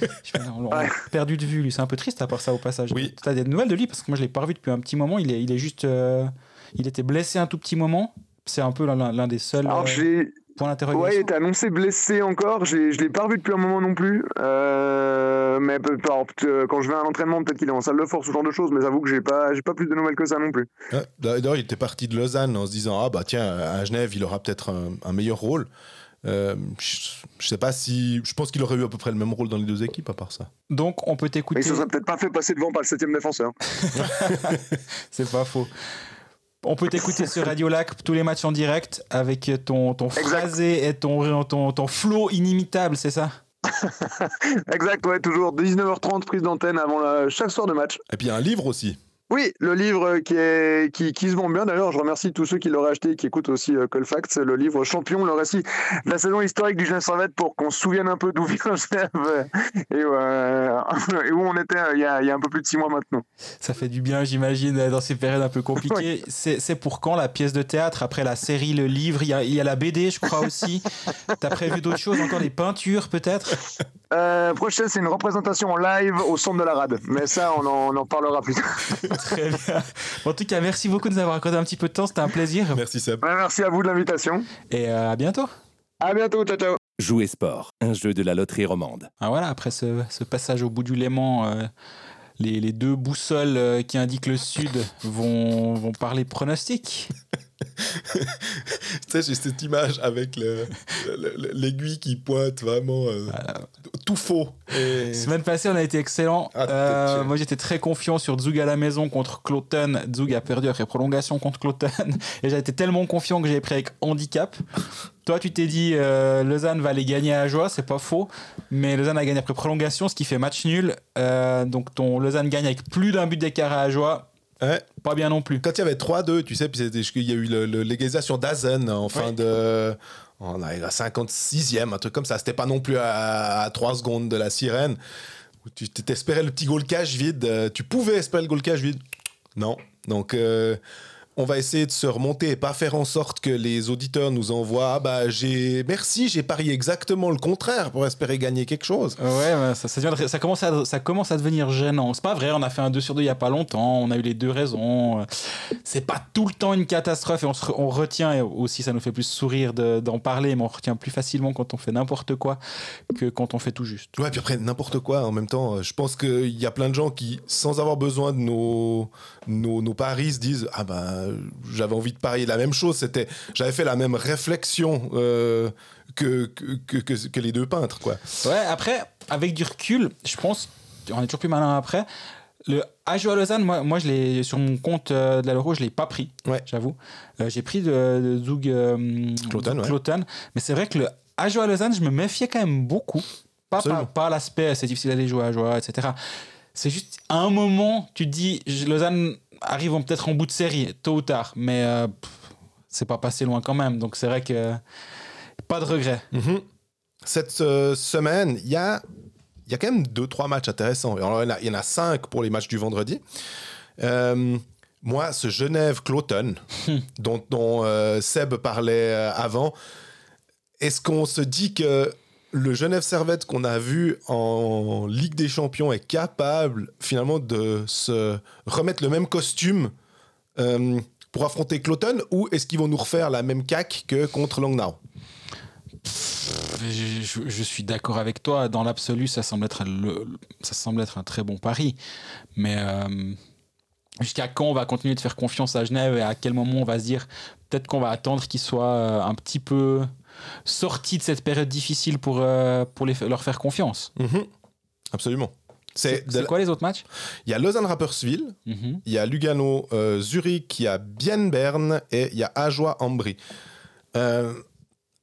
on l'a perdu de vue, lui. C'est un peu triste à part ça au passage. Oui. Tu as des nouvelles de lui? Parce que moi, je l'ai pas revu depuis un petit moment. Il est, il est juste. Euh, il était blessé un tout petit moment. C'est un peu l'un des seuls. Alors, euh, Ouais, il était annoncé blessé encore. Je ne l'ai pas revu depuis un moment non plus. Euh, mais quand je vais à l'entraînement, peut-être qu'il est en salle de force, ce genre de choses. Mais j'avoue que j'ai pas, pas plus de nouvelles que ça non plus. D'ailleurs, il était parti de Lausanne en se disant ah bah tiens à Genève, il aura peut-être un, meilleur rôle. Euh, je sais pas si. Je pense qu'il aurait eu à peu près le même rôle dans les deux équipes, à part ça. Donc, on peut t'écouter. Il se serait peut-être pas fait passer devant par le septième défenseur. C'est pas faux. On peut t'écouter sur Radio Lac tous les matchs en direct avec ton, ton phrasé et ton, ton, ton flow inimitable, c'est ça Exact, ouais, toujours 19h30 prise d'antenne avant chaque soir de match. Et puis il y a un livre aussi. Oui, le livre qui, est, qui, qui se vend bien. D'ailleurs, je remercie tous ceux qui l'auraient acheté et qui écoutent aussi euh, Colfax, le livre Champion, le récit de la saison historique du Genève Servette pour qu'on se souvienne un peu d'où vient Genève et, euh, et, où on était euh, il y, a, il y, a, un peu plus de six mois maintenant. Ça fait du bien, j'imagine, dans ces périodes un peu compliquées. C'est pour quand la pièce de théâtre Après la série, le livre, il y a, il y a la BD, je crois aussi. T'as prévu d'autres choses, encore des peintures peut-être? Euh, Prochaine, c'est une représentation en live au centre de la rade. Mais ça, on en, on en parlera plus tard. Très bien. En tout cas, merci beaucoup de nous avoir accordé un petit peu de temps. C'était un plaisir. Merci Seb. Ouais, merci à vous de l'invitation. Et euh, à bientôt. À bientôt, ciao ciao. Jouer sport, un jeu de la loterie romande. Ah voilà, après ce, ce passage au bout du Léman, euh, les, les deux boussoles euh, qui indiquent le sud vont, vont parler pronostic. tu sais, j'ai cette image avec le- le- le- l'aiguille qui pointe vraiment euh, tout faux. Et- Semaine passée, on a été excellent. Ah, Euh, moi, j'étais très confiant sur Zug à la maison contre Cloton. Zug a perdu après prolongation contre Cloton. Et j'ai été tellement confiant que j'ai pris avec handicap. Toi, tu t'es dit euh, Lausanne va aller gagner à joie, c'est pas faux. Mais Lausanne a gagné après prolongation, ce qui fait match nul. Euh, donc ton Lausanne gagne avec plus d'un but d'écart à joie. Ouais. Pas bien non plus. Quand il y avait 3-2, tu sais, puis il y a eu l'égalisation d'Azen en fin Ouais. de. On a la 56e, un truc comme ça. C'était pas non plus à, 3 secondes de la sirène. Où Tu t'espérais le petit goal cash vide. euh, Tu pouvais espérer le goal cash vide. Non. Donc, euh, on va essayer de se remonter et pas faire en sorte que les auditeurs nous envoient Ah bah, j'ai. Merci, j'ai parié exactement le contraire pour espérer gagner quelque chose. Ouais, ça, ça, devient- ça commence à, ça commence à devenir gênant. C'est pas vrai, on a fait un 2 sur 2 il y a pas longtemps, on a eu les deux raisons. C'est pas tout le temps une catastrophe et on, se on retient, et aussi ça nous fait plus sourire de- d'en parler, mais on retient plus facilement quand on fait n'importe quoi que quand on fait tout juste. Ouais, puis après, n'importe quoi en même temps. Je pense qu'il y a plein de gens qui, sans avoir besoin de nos, nos, nos paris, se disent Ah ben, j'avais envie de parier la même chose. C'était, J'avais fait la même réflexion euh, que, que, que, que- que les deux peintres, quoi. Ouais, après, avec du recul, je pense, on est toujours plus malin après. Le Ajo à Lausanne, moi, moi je l'ai sur mon compte euh, de la Loro, je l'ai pas pris, Ouais. j'avoue. Euh, J'ai pris de, de ouais. Cloton. mais c'est vrai que le Ajo à Lausanne, je me méfiais quand même beaucoup. Pas, Absolument. pas, pas l'aspect, c'est difficile d'aller jouer à Joie, etc. C'est juste, à un moment, tu te dis, Lausanne arrive en- peut-être en bout de série, tôt ou tard, mais euh, c'est pas passé loin quand même. Donc c'est vrai que pas de regret. Mhm. Cette euh, semaine, il y a, y a quand même deux, trois matchs intéressants. Il, y en a, il y en a cinq pour les matchs du vendredi. Euh, moi, ce Genève-Cloton, dont, dont, euh, Seb parlait avant, est-ce qu'on se dit que le Genève Servette qu'on a vu en Ligue des Champions est capable finalement de se remettre le même costume euh, pour affronter Cloton ou est-ce qu'ils vont nous refaire la même caque que contre Langnau? Je, je- suis d'accord avec toi. Dans l'absolu, ça semble être ça semble être un très bon pari. Mais euh, jusqu'à quand on va continuer de faire confiance à Genève et à quel moment on va se dire peut-être qu'on va attendre qu'ils soient euh, un petit peu sortis de cette période difficile pour, euh, pour les, leur faire confiance. Mhm. Absolument. C'est quoi les autres matchs? Il y a Lausanne-Rapperswil, Mhm. il y a Lugano, euh, Zurich, il y a Bienne-Berne et il y a Ajoie-Ambry. Euh,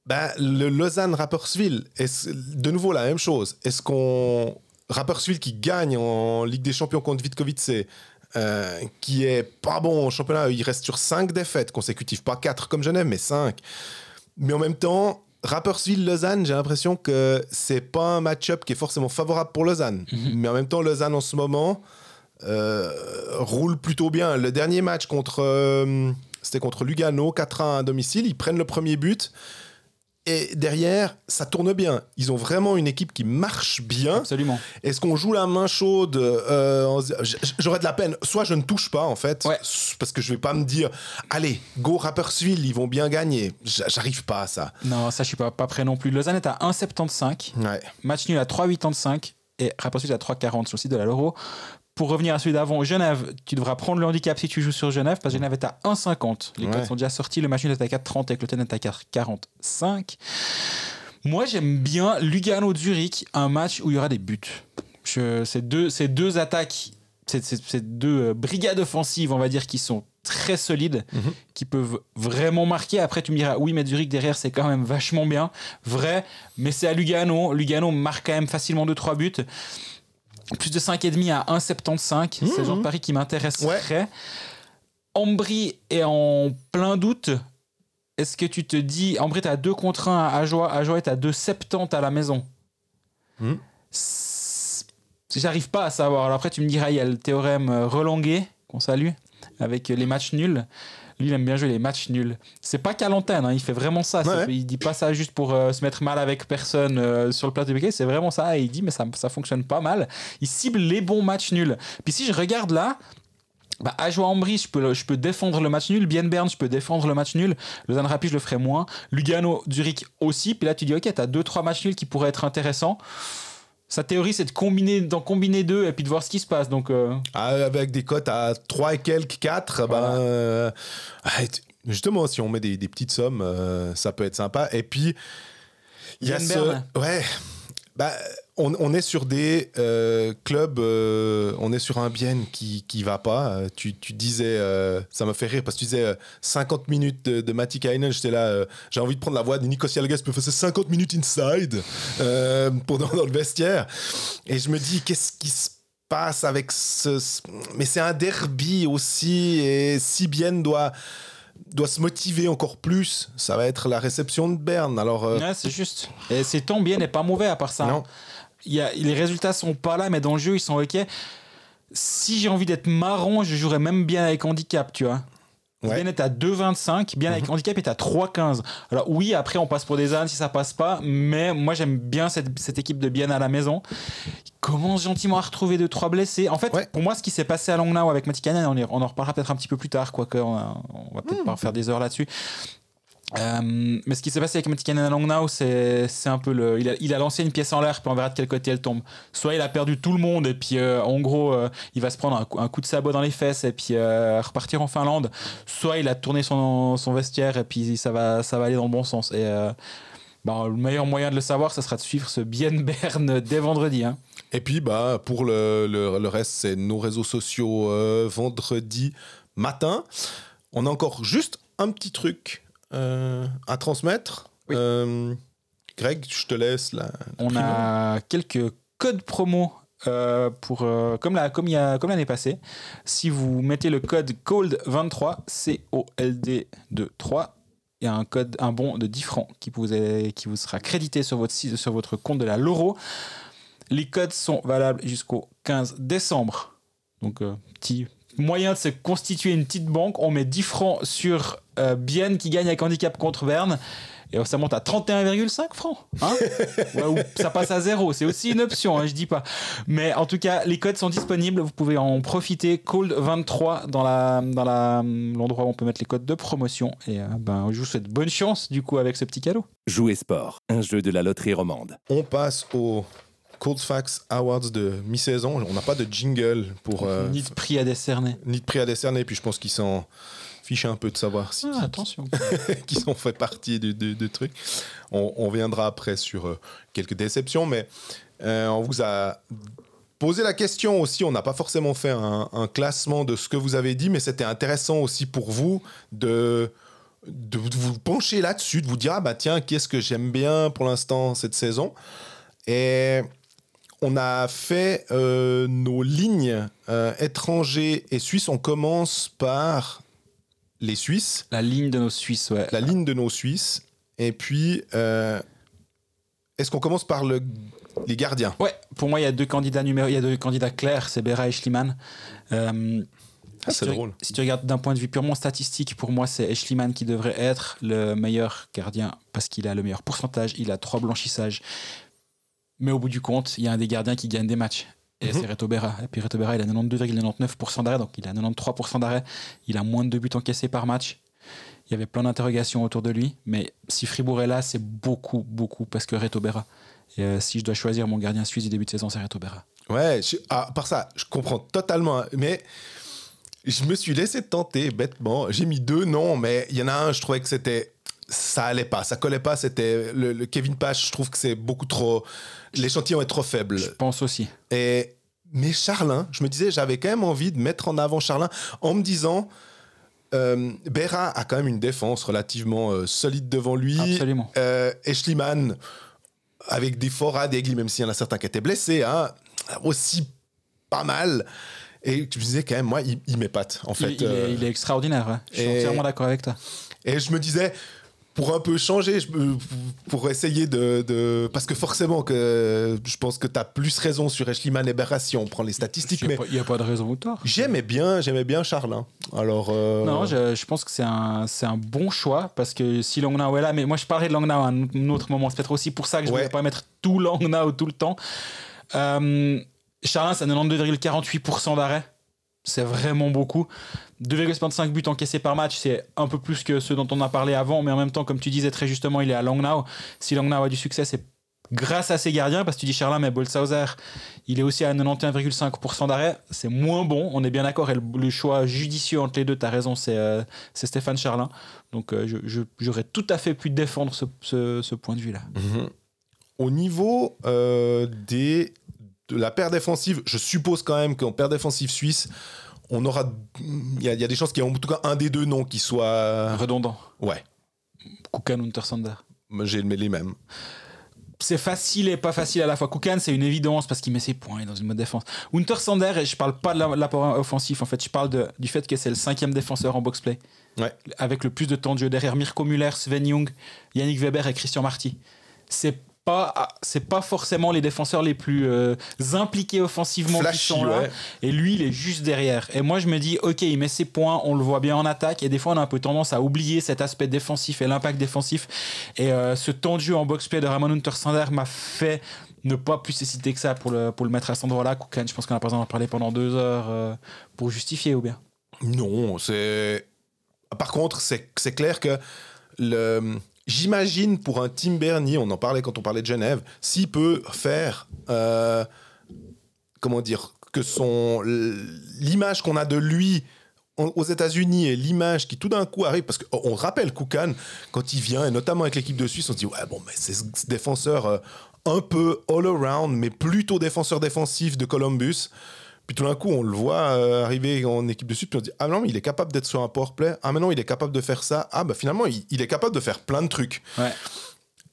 ben, le Lausanne-Rapperswil, de nouveau la même chose. Est-ce qu'on. Rapperswil qui gagne en Ligue des Champions contre Vitkovice, euh, qui est pas bon en championnat, il reste sur 5 défaites consécutives, pas 4 comme Genève, mais 5. Mais en même temps, Rapperswil-Lausanne, j'ai l'impression que c'est pas un match-up qui est forcément favorable pour Lausanne. Mais en même temps, Lausanne en ce moment euh, roule plutôt bien. Le dernier match contre, euh, c'était contre Lugano, 4-1 à domicile. Ils prennent le premier but. Et derrière, ça tourne bien. Ils ont vraiment une équipe qui marche bien. Absolument. Est-ce qu'on joue la main chaude euh, J'aurais de la peine. Soit je ne touche pas, en fait, Ouais. parce que je vais pas me dire allez, go Rapperswil, ils vont bien gagner. J'arrive pas à ça. Non, ça, je suis pas, pas prêt non plus. Lausanne est à 1,75. Ouais. Match nul à 3,85 et Rapperswil à 3,40 sur le site de la Loro. Pour revenir à celui d'avant, Genève, tu devras prendre le handicap si tu joues sur Genève, parce que Genève est à 1,50. Les Ouais. codes sont déjà sortis, le match nul est à 4,30 et Cloten est à 4,45. Moi, j'aime bien Lugano-Zurich, un match où il y aura des buts. Je, ces, deux, ces deux attaques, ces, ces- ces deux euh, brigades offensives, on va dire, qui sont très solides, Mhm. qui peuvent vraiment marquer. Après, tu me diras, oui, mais Zurich derrière, c'est quand même vachement bien. Vrai, mais c'est à Lugano. Lugano marque quand même facilement 2-3 buts. Plus de 5,5 à 1,75. C'est le genre de pari qui m'intéresserait. Ambry est en plein doute. Est-ce que tu te dis. Ambry, t'as 2 contre 1 à Ajoie. Ajoie est à 2,70 à la maison? C'est- J'arrive pas à savoir. Alors après, tu me diras, il y a le théorème euh, Relanguet, qu'on salue, avec euh, les matchs nuls. Lui, il aime bien jouer les matchs nuls. C'est pas qu'à l'antenne, hein, il fait vraiment ça. Ouais. Il dit pas ça juste pour euh, se mettre mal avec personne euh, sur le plateau de c'est vraiment ça. Et il dit, mais ça, ça fonctionne pas mal. Il cible les bons matchs nuls. Puis si je regarde là, bah, Ambry, je peux, le- je peux défendre le match nul. Bien Bern, je peux défendre le match nul. Lausanne Rapid, je le ferai moins. Lugano, Zurich aussi. Puis là, tu dis, ok, t'as deux, trois matchs nuls qui pourraient être intéressants. Sa théorie, c'est de combiner, d'en combiner deux et puis de voir ce qui se passe. Donc, euh, Ah, avec des cotes à 3 et quelques, 4, Voilà. ben, euh, justement, si on met des, des petites sommes, euh, ça peut être sympa. Et puis, il y a ce. Ouais. Bah, on, on est sur des euh, clubs, euh, on est sur un bien qui, qui va pas. Euh, Tu, tu disais, euh, ça me fait rire parce que tu disais euh, 50 minutes de, de Matti Kainen. J'étais là, j'ai envie de prendre la voix de Nico Sialgas pour faire 50 minutes inside pendant dans le vestiaire. Et je me dis, qu'est-ce qui se passe avec ce. Mais c'est un derby aussi. Et si bien doit doit se motiver encore plus, ça va être la réception de Berne. Alors, euh, ouais, c'est juste. Et c'est tant bien n'est pas mauvais à part ça. non. Il y a, les résultats sont pas là, mais dans le jeu, ils sont ok. Si j'ai envie d'être marron, je jouerais même bien avec handicap, tu vois. Ouais. Bien est à 2,25, bien avec handicap est à 3,15. Alors oui, après on passe pour des ânes si ça passe pas, mais moi j'aime bien cette, cette équipe de bien à la maison. Il commence gentiment à retrouver deux trois blessés. En fait, Ouais. pour moi, ce qui s'est passé à Langnau avec Matikanen, on, on en reparlera peut-être un petit peu plus tard, quoique on, on va peut-être pas faire des heures là-dessus. Euh, mais ce qui s'est passé avec Matikanen à Langnau, c'est un peu le. Il a, il a lancé une pièce en l'air, puis on verra de quel côté elle tombe. Soit il a perdu tout le monde, et puis euh, en gros, euh, il va se prendre un un coup de sabot dans les fesses, et puis repartir en Finlande. Soit il a tourné son, son vestiaire, et puis ça va, ça va aller dans le bon sens. Et bah, le meilleur moyen de le savoir, ça sera de suivre ce Bien Bern dès vendredi. Hein. Et puis, bah, pour le, le, reste, c'est nos réseaux sociaux vendredi matin. On a encore juste un petit truc euh, à transmettre. Oui. Euh, Greg, je te laisse là. On a quelques codes promo. euh, pour, euh, comme la- comme il y a- comme l'année passée, si vous mettez le code COLD23, C-O-L-D 3, il y a un code, un bon de 10 francs qui vous, est- qui vous sera crédité sur votre, site- sur votre compte de la Loro. Les codes sont valables jusqu'au 15 décembre. Donc, euh, petit moyen de se constituer une petite banque. On met 10 francs sur euh, Bienne qui gagne avec handicap contre Berne. Et ça monte à 31,5 francs. Hein Ouais, ou ça passe à zéro. C'est aussi une option, hein, je dis pas. Mais en tout cas, les codes sont disponibles. Vous pouvez en profiter. Cold23 dans la dans la l'endroit où on peut mettre les codes de promotion. Et euh, ben, je vous souhaite bonne chance du coup avec ce petit cadeau. Jouer sport, un jeu de la loterie romande. On passe au Coldsfax Awards de mi-saison. On n'a pas de jingle pour. euh, Ni de prix à décerner. ni de prix à décerner. Puis je pense qu'ils s'en fichent un peu de savoir si, Ah, attention. qui sont fait partie du, du- du truc. On, on viendra après sur euh, quelques déceptions, mais euh, on vous a posé la question aussi. On n'a pas forcément fait un, un classement de ce que vous avez dit, mais c'était intéressant aussi pour vous de, de vous pencher là-dessus, de vous dire ah bah tiens, qu'est-ce que j'aime bien pour l'instant cette saison. Et on a fait euh, nos lignes euh, étrangers et suisses. On commence par les Suisses La ligne de nos Suisses, ouais. la ligne de nos Suisses. Et puis, euh, est-ce qu'on commence par le, les gardiens? Ouais, pour moi, il y a deux candidats numéro, il y a deux candidats clairs, c'est Bera et Schliemann. Euh, Ah, si tu- drôle. Si tu regardes d'un point de vue purement statistique, pour moi, c'est Schliemann qui devrait être le meilleur gardien parce qu'il a le meilleur pourcentage, il a trois blanchissages. Mais au bout du compte, il y a un des gardiens qui gagne des matchs. Et Mhm. c'est Reto Berra. Et puis Reto Berra, il a 92,99% d'arrêt, donc il a 93% d'arrêt. Il a moins de deux buts encaissés par match. Il y avait plein d'interrogations autour de lui. Mais si Fribourg est là, c'est beaucoup, beaucoup parce que Reto Berra. Et euh, si je dois choisir mon gardien suisse du début de saison, c'est Reto Berra. Ouais, je- ah, par ça, je comprends totalement. hein, Mais je me suis laissé tenter bêtement. J'ai mis deux noms, mais il y en a un, je trouvais que c'était. Ça allait pas, ça collait pas. C'était le, le Kevin Pache, je trouve que c'est beaucoup trop. L'échantillon est trop faible. Je pense aussi. Et, mais Charlin, je me disais, j'avais quand même envie de mettre en avant Charlin en me disant, euh, Berra a quand même une défense relativement euh, solide devant lui. Absolument. Euh, et Schliemann, avec des à dégli, même s'il y en a certains qui étaient blessés, hein, aussi pas mal. Et je me disais quand même, moi, il, il m'épate, en fait. il, il Euh, est, il est extraordinaire. ouais. Je suis et- entièrement d'accord avec toi. et je me disais, pour un peu changer, me- pour essayer de, de- Parce que forcément, que je pense que tu as plus raison sur Eschliman et Berra si on prend les statistiques, Il n'y a, pas de raison ou tort. j'aimais bien, j'aimais bien Charlin. Alors. euh, Non, je, je pense que c'est un, c'est un bon choix parce que si Langnau est là, mais moi je parlerai de Langnau à un autre moment. C'est peut-être aussi pour ça que je ne Ouais. voulais pas mettre tout Langnau tout le temps. Euh, Charlin, c'est 92,48% d'arrêt. C'est vraiment beaucoup. 2,55 buts encaissés par match, c'est un peu plus que ceux dont on a parlé avant, mais en même temps, comme tu disais très justement, il est à Langnau. Si Langnau a du succès, c'est grâce à ses gardiens, parce que tu dis Charlin, mais Bolshauser, il est aussi à 91,5% d'arrêt. C'est moins bon, on est bien d'accord. Et le, choix judicieux entre les deux, tu as raison, c'est euh, c'est Stéphane Charlin. Donc euh, j'aurais tout à fait pu défendre ce, point de vue-là. Mhm. Au niveau euh, des, de la paire défensive, je suppose quand même qu'en paire défensive suisse, on aura. Il y, a- il y a des chances qu'il y ait en tout cas un des deux noms qui soit. Redondant. Ouais, Kukan, Untersander. j'ai les mêmes. c'est facile et pas facile à la fois. Koukan, c'est une évidence parce qu'il met ses points dans une mode défense. Untersander, et je parle pas de la- l'apport offensif, en fait, je parle de- du fait que c'est le cinquième défenseur en box-play. Ouais. Avec le plus de temps de jeu derrière Mirko Müller, Sven Jung, Yannick Weber et Christian Marty. C'est pas, c'est pas forcément les défenseurs les plus euh, impliqués offensivement qui sont là. ouais. Et lui, il est juste derrière. Et moi, je me dis, ok, il met ses points, on le voit bien en attaque. Et des fois, on a un peu tendance à oublier cet aspect défensif et l'impact défensif. Et euh, ce temps de jeu en box-play de Ramon Untersander m'a fait ne pas plus hésiter que ça pour le, pour le mettre à cet endroit-là. Koukan, je pense qu'on a pas besoin d'en parler pendant deux heures euh, pour justifier ou bien? Non, c'est. Par contre, c'est c'est clair que le. J'imagine pour un Tim Bernier, on en parlait quand on parlait de Genève, s'il peut faire, euh, comment dire, que son l'image qu'on a de lui aux États-Unis et l'image qui tout d'un coup arrive, parce qu'on rappelle Koukan quand il vient, et notamment avec l'équipe de Suisse, on se dit ouais bon, mais c'est ce défenseur euh, un peu all around, mais plutôt défenseur défensif de Columbus. Puis tout d'un coup, on le voit euh, arriver en équipe de Suisse, puis on se dit Ah non, mais il est capable d'être sur un powerplay. Ah, mais non, il est capable de faire ça. Ah, bah finalement, il, il est capable de faire plein de trucs. Ouais.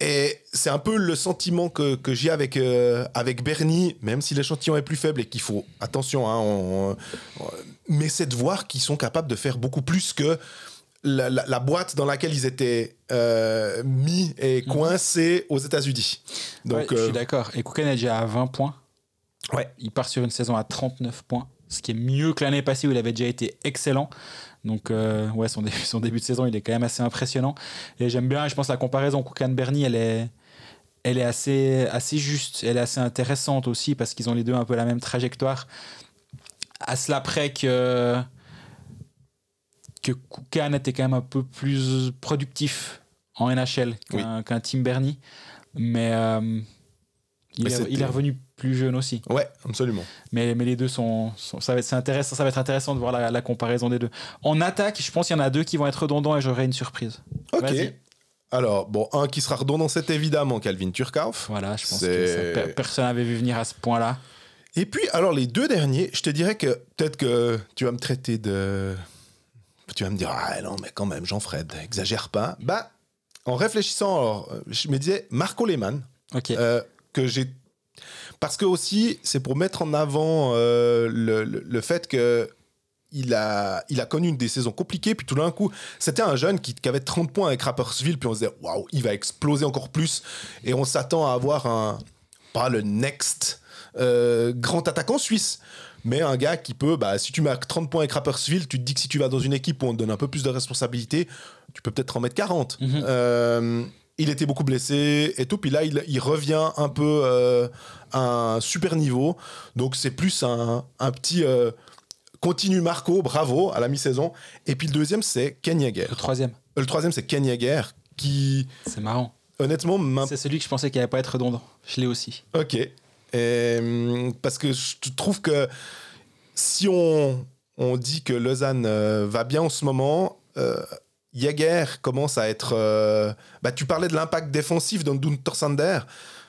Et c'est un peu le sentiment que, que j'ai avec, euh, avec Bernie, même si l'échantillon est plus faible et qu'il faut, attention, hein, on- on- mais c'est de voir qu'ils sont capables de faire beaucoup plus que la, la- la boîte dans laquelle ils étaient euh, mis et coincés aux États-Unis. Mhm. Ouais, Donc, je euh, suis d'accord. Et Koukan est déjà à 20 points. Ouais. Il part sur une saison à 39 points, ce qui est mieux que l'année passée où il avait déjà été excellent. Donc, euh, ouais, son début, son début de saison, il est quand même assez impressionnant. Et j'aime bien, je pense, la comparaison Koukan-Bernie, elle est, elle est assez, assez juste. Elle est assez intéressante aussi parce qu'ils ont les deux un peu la même trajectoire. À cela près que, que Koukan était quand même un peu plus productif en NHL qu'un qu'un Tim Bernie. Mais, euh, il, est, c'était- il est revenu plus jeune aussi. ouais, absolument. Mais, mais les deux sont, sont- ça va être intéressant ça va être intéressant de voir la, la comparaison des deux. En attaque, je pense qu'il y en a deux qui vont être redondants et j'aurai une surprise. Ok. Alors, bon, un qui sera redondant, c'est évidemment Calvin Turkauf. Voilà, je pense que ça- pe- personne n'avait vu venir à ce point-là. Et puis, alors, les deux derniers, je te dirais que peut-être que tu vas me traiter de. Tu vas me dire, ah non, mais quand même, Jean-Fred, exagère pas. Bah, en réfléchissant, alors, je me disais, Marco Lehmann, Ok. euh, que j'ai. Parce que aussi, c'est pour mettre en avant euh, le, le- le fait que. Il a, il a connu une des saisons compliquées, puis tout d'un coup, c'était un jeune qui, qui avait 30 points avec Rapperswil, puis on se disait, waouh, il va exploser encore plus. Et on s'attend à avoir un. Pas le next euh, grand attaquant suisse, mais un gars qui peut, bah, si tu marques 30 points avec Rapperswil, tu te dis que si tu vas dans une équipe où on te donne un peu plus de responsabilité, tu peux peut-être en mettre 40. Mhm. Euh, il était beaucoup blessé et tout, puis là, il, il revient un peu euh, à un super niveau. Donc, c'est plus un, un petit. euh, continue Marco, bravo à la mi-saison. Et puis le deuxième, c'est Ken Yeager. Le troisième, Euh, Le troisième, c'est Ken Yeager, qui, c'est marrant. honnêtement, C'est celui que je pensais qu'il allait pas être redondant. Je l'ai aussi. Ok. Et, hum, parce que je trouve que si on, on dit que Lausanne va bien en ce moment, Jäger commence à être. euh, bah, tu parlais de l'impact défensif d'un Dunter Sander.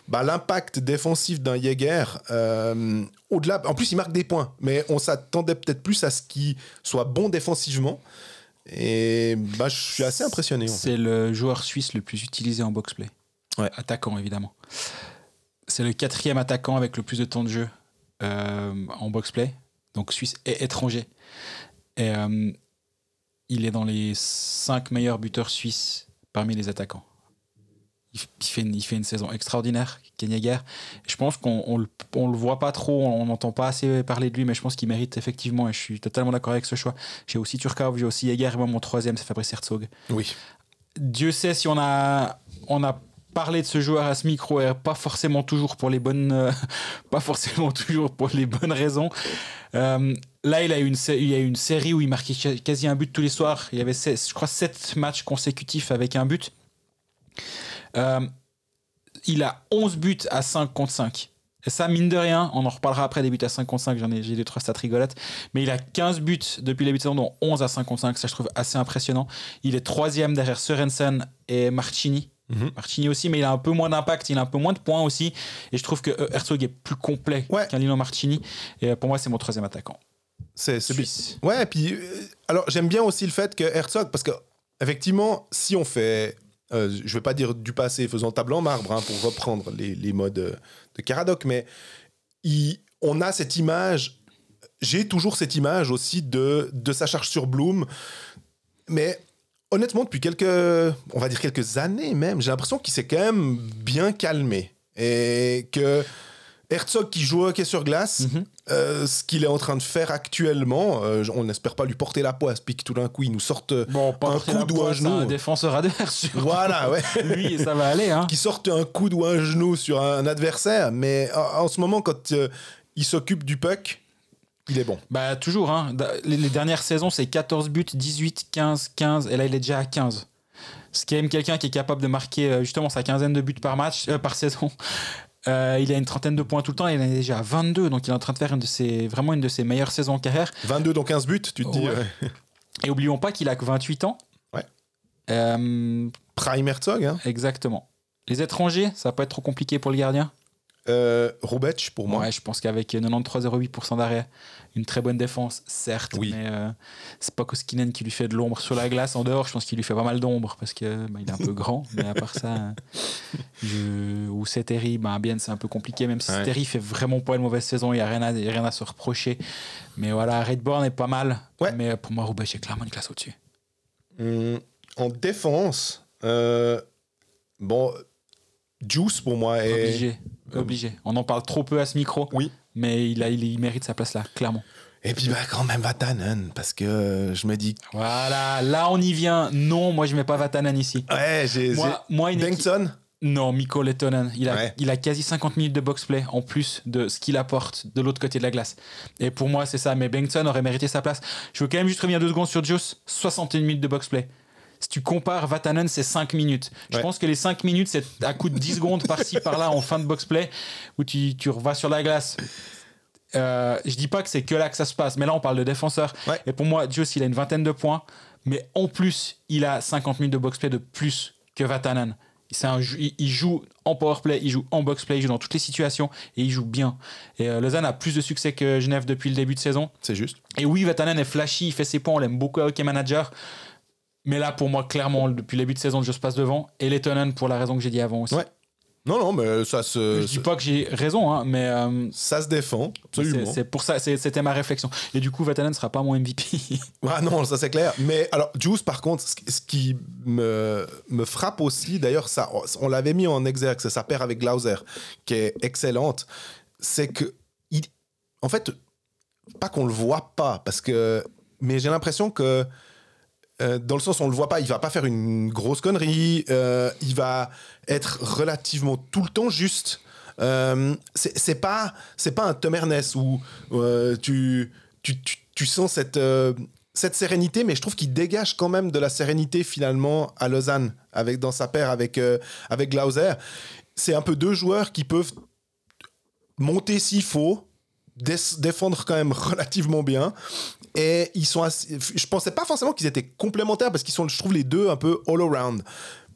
Bah, l'impact défensif d'un Jäger, euh, au-delà. En plus, il marque des points, mais on s'attendait peut-être plus à ce qu'il soit bon défensivement. Et bah, je suis assez impressionné. en fait. C'est le joueur suisse le plus utilisé en box-play. Ouais. Attaquant, évidemment. C'est le quatrième attaquant avec le plus de temps de jeu euh, en box-play. Donc suisse et étranger. Et euh, il est dans les cinq meilleurs buteurs suisses parmi les attaquants. Il, fait, une, il fait une saison extraordinaire, Ken Yeager. Je pense qu'on on, le- on le voit pas trop, on n'entend pas assez parler de lui, mais je pense qu'il mérite effectivement, et je suis totalement d'accord avec ce choix. J'ai aussi Turkov, j'ai aussi Yeager, et moi, mon troisième, c'est Fabrice Herzog. Oui. Dieu sait si on a, on a parlé de ce joueur à ce micro et pas forcément toujours pour les bonnes, euh, pas forcément toujours pour les bonnes raisons. Euh, là, il a une, y a eu une série où il marquait quasi un but tous les soirs. Il y avait, je crois, sept matchs consécutifs avec un but. Euh, il a 11 buts à 5 contre 5. Et ça, mine de rien, on en reparlera après des buts à 5 contre 5, j'en ai, j'ai deux, trois stats rigolotes. Mais il a 15 buts depuis les buts de saison, dont 11 à 5 contre 5. Ça, je trouve assez impressionnant. Il est troisième derrière Sorensen et Marchini. Mhm. Marchini aussi, mais il a un peu moins d'impact, il a un peu moins de points aussi. Et je trouve que euh, Herzog est plus complet Ouais. qu'un Lino Marchini. Et euh, pour moi, c'est mon troisième attaquant. C'est. Suisse. Ouais, puis euh, alors j'aime bien aussi le fait que Herzog, parce que effectivement, si on fait, euh, je vais pas dire du passé faisant table en marbre hein, pour reprendre les, les modes de Caradoc, mais il- on a cette image, j'ai toujours cette image aussi de, de sa charge sur Bloom, mais honnêtement, depuis quelques, on va dire quelques années même, j'ai l'impression qu'il s'est quand même bien calmé et que Herzog qui joue au hockey sur glace, Mhm. euh, ce qu'il est en train de faire actuellement, euh, on n'espère pas lui porter la poisse, puis que tout d'un coup il nous sorte, Bon, pas Un coup ou un genou. Un défenseur adverse. voilà, ouais, Lui, ça va aller. Hein. qui sorte un coude ou un genou sur un adversaire, mais en, en ce moment quand euh, il s'occupe du puck, il est bon. Bah, toujours. Hein. Les, les dernières saisons, c'est 14 buts, 18, 15, 15. Et là, il est déjà à 15. Ce qui est même quelqu'un qui est capable de marquer euh, justement sa quinzaine de buts par match, euh, par saison. Euh, il a une trentaine de points tout le temps. Il en est déjà à 22. Donc, il est en train de faire une de ses, vraiment une de ses meilleures saisons en carrière. 22 dans 15 buts, tu te dis, Ouais. Et oublions pas qu'il a que 28 ans. Ouais. Euh, prime Herzog, hein. exactement. Les étrangers, ça va pas être trop compliqué pour le gardien? Euh, pour moi. Ouais, je pense qu'avec 93,08% d'arrêt, une très bonne défense, certes, Oui. mais euh, c'est pas Koskinen qui lui fait de l'ombre sur la glace. En dehors, je pense qu'il lui fait pas mal d'ombre parce que bah, il est un peu grand, mais à part ça, euh, je... ou c'est Terry, bah, bien c'est un peu compliqué, même si Ouais. Terry fait vraiment pas une mauvaise saison, il n'y a, rien à- y a rien à se reprocher. Mais voilà, Redborn est pas mal, Ouais. mais pour moi, Roubaix, est clairement une classe au-dessus. Hum, en défense, euh, bon, Juice pour moi est. Obligé, obligé. On en parle trop peu à ce micro, Oui. mais il, a, il, il mérite sa place là, clairement. Et puis bah quand même Vatanen, parce que euh, je me dis, Voilà, là on y vient. Non, moi je mets pas Vatanen ici. ouais, j'ai. Moi, moi équipe- Bengtson Non, Mikko Lettonen. Il a, Ouais. il a quasi 50 minutes de box-play en plus de ce qu'il apporte de l'autre côté de la glace. Et pour moi, c'est ça. Mais Bengtson aurait mérité sa place. Je veux quand même juste revenir deux secondes sur Juice. 61 minutes de box-play. Si tu compares Vatanen, c'est 5 minutes. Je Ouais. pense que les 5 minutes, c'est à coup de 10 secondes par-ci, par-là en fin de box-play où tu, tu vas sur la glace. Euh, je dis pas que c'est que là que ça se passe, mais là on parle de défenseur. Ouais. Et pour moi, Juice, il a une vingtaine de points, mais en plus, il a 50 minutes de box-play de plus que Vatanen. Un, il joue en powerplay, il joue en box-play, il joue dans toutes les situations et il joue bien. Et euh, Lausanne a plus de succès que Genève depuis le début de saison. C'est juste. Et oui, Vatanen est flashy, il fait ses points, on l'aime beaucoup à Hockey Manager. Mais là, pour moi, clairement, depuis le début de saison, je passe devant. Et Lettonen, pour la raison que j'ai dit avant aussi. Ouais. Non, non, mais ça se, Je dis pas que j'ai raison, hein, mais euh, ça se défend, absolument. c'est pour ça, c'était ma réflexion. Et du coup, Vatanen sera pas mon MVP. Ah non, ça c'est clair. Mais alors, Juice, par contre, ce ce qui me, me frappe aussi, d'ailleurs, ça, on l'avait mis en exergue, c'est sa paire avec Glauser, qui est excellente, c'est que, il, en fait, pas qu'on le voit pas, parce que, mais j'ai l'impression que, euh, dans le sens où on le voit pas, il va pas faire une grosse connerie, euh, il va être relativement tout le temps juste. Euh, c'est pas c'est pas un Tom Ernest où euh, tu, tu, tu, sens cette cette sérénité, mais je trouve qu'il dégage quand même de la sérénité finalement à Lausanne avec dans sa paire avec avec Glauser. C'est un peu deux joueurs qui peuvent monter s'il faut, dé- défendre quand même relativement bien. Et ils sont assez- je pensais pas forcément qu'ils étaient complémentaires parce qu'ils sont, je trouve, les deux un peu all around.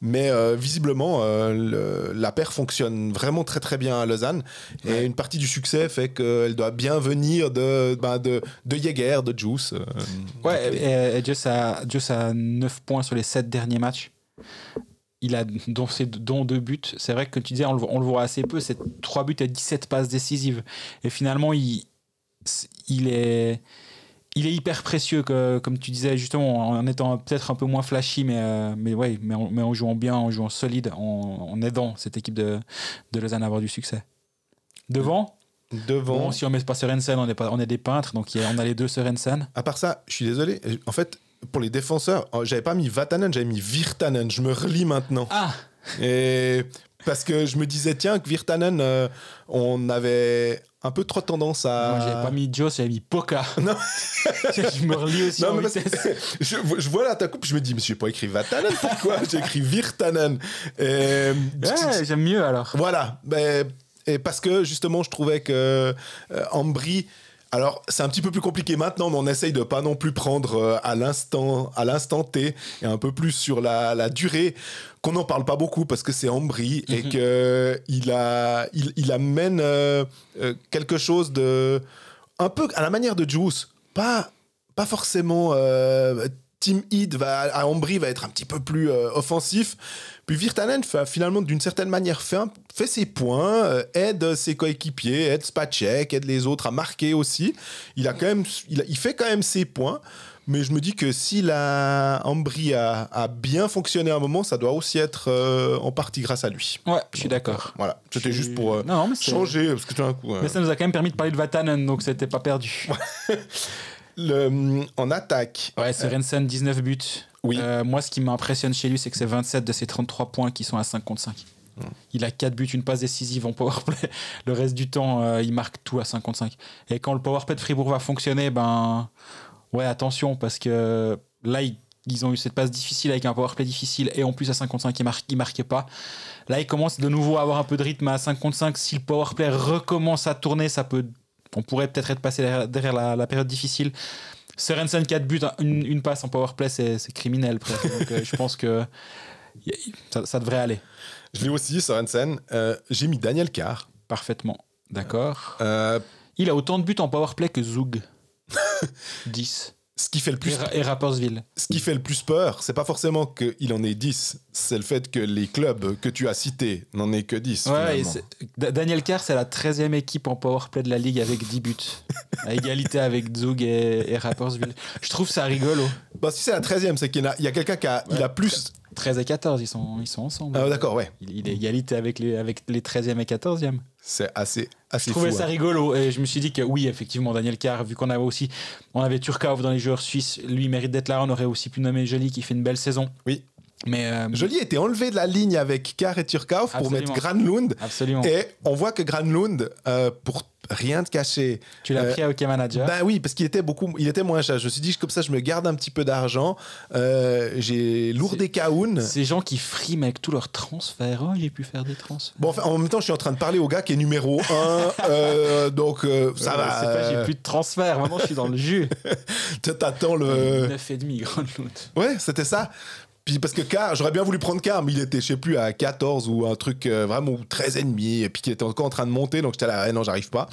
Mais euh, visiblement, euh, le- la paire fonctionne vraiment très très bien à Lausanne. Et une partie du succès fait qu'elle doit bien venir de, ben, de, de Jäger, de Juice. euh, Ouais, et, et Just a, Just a 9 points sur les 7 derniers matchs. Il a dont, ses- dont deux buts. C'est vrai que comme tu disais, on le, voit- on le voit assez peu. C'est 3 buts et 17 passes décisives. Et finalement, il, il est. il est hyper précieux, que, comme tu disais, justement, en étant peut-être un peu moins flashy, mais, euh, mais, ouais, mais, en, mais en jouant bien, en jouant solide, en, en aidant cette équipe de, de Lausanne à avoir du succès. Devant, Devant. bon, si on met pas Sorensen, on est, pas, on est des peintres, donc on a les deux Sorensen. À part ça, je suis désolé. En fait, pour les défenseurs, euh, j'avais pas mis Vatanen, j'avais mis Virtanen. Je me relis maintenant. Ah Et parce que je me disais, tiens, que Virtanen, euh, on avait un peu trop tendance à. Moi, j'avais pas mis Joe, j'avais mis Poca. Non. je me relis aussi Non, en mais je, je vois là ta coupe, je me dis, mais j'ai pas écrit Vatanen, pourquoi J'ai écrit Virtanen? Et, Ouais, j'aime mieux alors. Voilà, ben, et parce que justement, je trouvais que euh, Ambry. Alors, c'est un petit peu plus compliqué maintenant, mais on essaye de pas non plus prendre euh, à l'instant, à l'instant T, et un peu plus sur la, la durée, qu'on n'en parle pas beaucoup parce que c'est Ambry et Mhm. que il a, il, il amène euh, euh, quelque chose de un peu à la manière de Juice, pas, pas forcément. euh, Team Heat va, à Ambry va être un petit peu plus euh, offensif. Puis Virtanen, fait, finalement, d'une certaine manière, fait, un- fait ses points, euh, aide ses coéquipiers, aide Spacek, aide les autres à marquer aussi. Il, a quand même, il, a- il fait quand même ses points. Mais je me dis que si la Ambry a, a bien fonctionné à un moment, ça doit aussi être euh, en partie grâce à lui. Ouais, je suis d'accord. Voilà, c'était juste pour euh, Non, non, mais changer, parce que tout d'un coup... euh, Mais ça nous a quand même permis de parler de Vatanen, donc c'était pas perdu. le, en attaque, Ouais, Sorensen, 19 buts. Oui. Euh, moi, ce qui m'impressionne chez lui, c'est que c'est 27 de ses 33 points qui sont à 5 contre 5. Hmm. Il a 4 buts, une passe décisive en powerplay. Le reste du temps, euh, il marque tout à 5 contre 5. Et quand le powerplay de Fribourg va fonctionner, ben. Ouais, attention, parce que là, ils, ils ont eu cette passe difficile avec un powerplay difficile et en plus à 5 contre 5, ils, mar- ils marquaient pas. Là, ils commencent de nouveau à avoir un peu de rythme à 5 contre 5. Si le powerplay recommence à tourner, ça peut. On pourrait peut-être être passé derrière, derrière la, la période difficile. Sorensen 4 buts, une, une passe en powerplay, c'est c'est criminel presque. Donc euh, je pense que ça, ça devrait aller je l'ai aussi, Sorensen. Euh, J'ai mis Daniel Carr. parfaitement. D'accord. Euh, Il a autant de buts en powerplay que Zug. 10. Ce qui fait le Et, plus et Rapperswil. ce qui fait le plus peur, c'est pas forcément qu'il en ait 10, c'est le fait que les clubs que tu as cités n'en aient que 10. Ouais, et finalement. c'est- Da- Daniel Carr, c'est la 13e équipe en powerplay de la ligue avec 10 buts. à égalité avec Zug et, et Rapperswil. Je trouve ça rigolo. Bah, si c'est la 13e, c'est qu'il y, a- quelqu'un qui a, il a plus. 13 et 14, ils sont, ils sont ensemble. Ah, d'accord, ouais. Il, il est égalité avec les, avec les 13e et 14e. C'est assez, assez Je trouvais fou. ça hein. rigolo et je me suis dit que oui, effectivement, Daniel Carr, vu qu'on avait aussi, on avait Turkov dans les joueurs suisses, lui mérite d'être là. On aurait aussi pu nommer Joly qui fait une belle saison. Oui. Mais euh, Joly était enlevé de la ligne avec Carr et Turkauf pour mettre Granlund. absolument. Et on voit que Granlund, euh, pour rien te cacher, tu l'as euh, pris à Hockey Manager. Ben oui, parce qu'il était beaucoup, il était moins cher. Je me suis dit, comme ça, je me garde un petit peu d'argent. Euh, j'ai lourdé Kaoun. Ces gens qui friment avec tous leurs transferts. Oh, j'ai pu faire des transferts. Bon, enfin, en même temps, je suis en train de parler au gars qui est numéro 1. donc, euh, ça Euh, va. c'est pas, j'ai plus de transferts. Maintenant, je suis dans le jus. T'attends le. 9,5 Granlund. Ouais, c'était ça. Puis parce que Carr, j'aurais bien voulu prendre Carr, mais il était, je sais plus, à 14 ou un truc euh, vraiment ou 13 et demi, et puis qu'il était encore en train de monter, donc j'étais là, ah, non, j'arrive pas.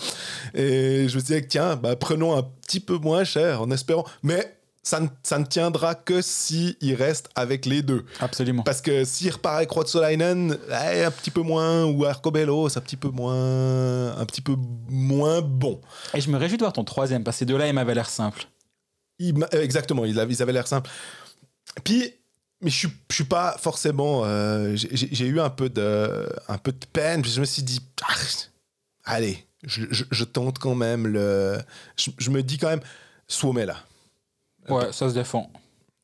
Et je me disais, tiens, bah, prenons un petit peu moins cher en espérant. Mais ça ne, ça ne tiendra que si il reste avec les deux. Absolument. Parce que s'il repart avec Ruotsalainen, eh, un petit peu moins, ou Arcobello, c'est un petit peu moins, un petit peu moins bon. Et je me réjouis de voir ton troisième, parce que ces deux-là, ils m'avaient l'air. Il m'a- euh, exactement, ils avaient, ils avaient l'air simples. Puis, mais je suis, suis pas forcément. euh, j'ai- eu un peu de, un peu peine. Je me suis dit, ah, allez, je, tente quand même le. Je, me dis quand même, Suomela. là. Ouais, ça se défend.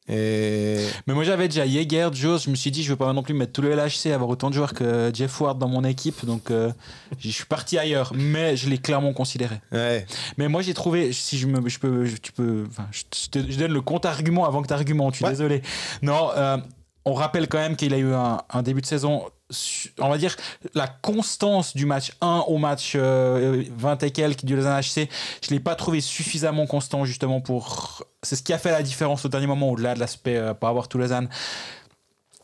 Et Mais moi j'avais déjà Jaeger, Joe, je me suis dit je vais pas non plus mettre tout le LHC, avoir autant de joueurs que Jeff Ward dans mon équipe, donc euh, je suis parti ailleurs, mais je l'ai clairement considéré. ouais, Mais moi j'ai trouvé, si je me, je peux, je- tu peux, enfin, je, te- je donne le contre-argument avant que tu argumentes, je suis Ouais. désolé. Non, euh, on rappelle quand même qu'il a eu un, un début de saison, on va dire, la constance du match 1 au match euh, 20 et quelques du Lausanne HC, je l'ai pas trouvé suffisamment constant justement pour... C'est ce qui a fait la différence au dernier moment, au-delà de l'aspect euh, pas avoir tout Lausanne.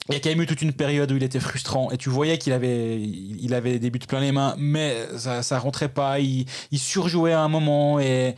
Il y a quand même eu toute une période où il était frustrant et tu voyais qu'il avait, il avait des buts plein les mains, mais ça, ça rentrait pas. Il, il surjouait à un moment et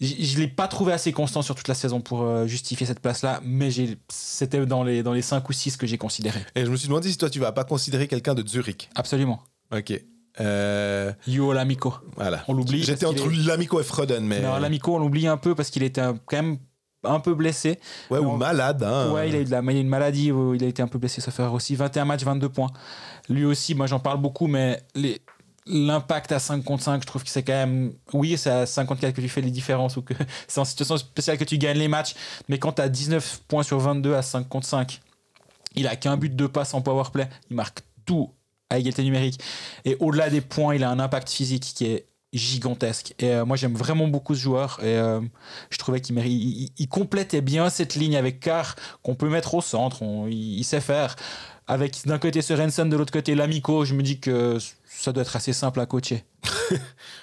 je l'ai pas trouvé assez constant sur toute la saison pour euh, justifier cette place-là, mais c'était dans les, dans les 5 ou 6 que j'ai considéré. et je me suis demandé si toi tu vas pas considérer quelqu'un de Zurich. Absolument. Ok. Euh, Yo Lamico. voilà. On l'oublie. J'étais entre est- Lamico et Froden, mais. Non, Lamico, on l'oublie un peu parce qu'il était quand même un peu blessé. ouais, ou malade. Hein. Ouais, il a eu de la, il a eu une maladie, où il a été un peu blessé, ça fait aussi 21 matchs, 22 points. Lui aussi, moi j'en parle beaucoup, mais les- l'impact à 5 contre 5, je trouve que c'est quand même. Oui, c'est à 54 que tu fais les différences ou que c'est en situation spéciale que tu gagnes les matchs, mais quand tu as 19 points sur 22 à 5 contre 5, il a qu'un but de passe en powerplay, il marque tout à égalité numérique. Et au-delà des points, il a un impact physique qui est gigantesque. Et euh, moi, j'aime vraiment beaucoup ce joueur. Et euh, je trouvais qu'il il, il- complétait bien cette ligne avec Carr qu'on peut mettre au centre. Il sait faire. Avec d'un côté Sorensen, de l'autre côté Lamico, je me dis que ça doit être assez simple à coacher.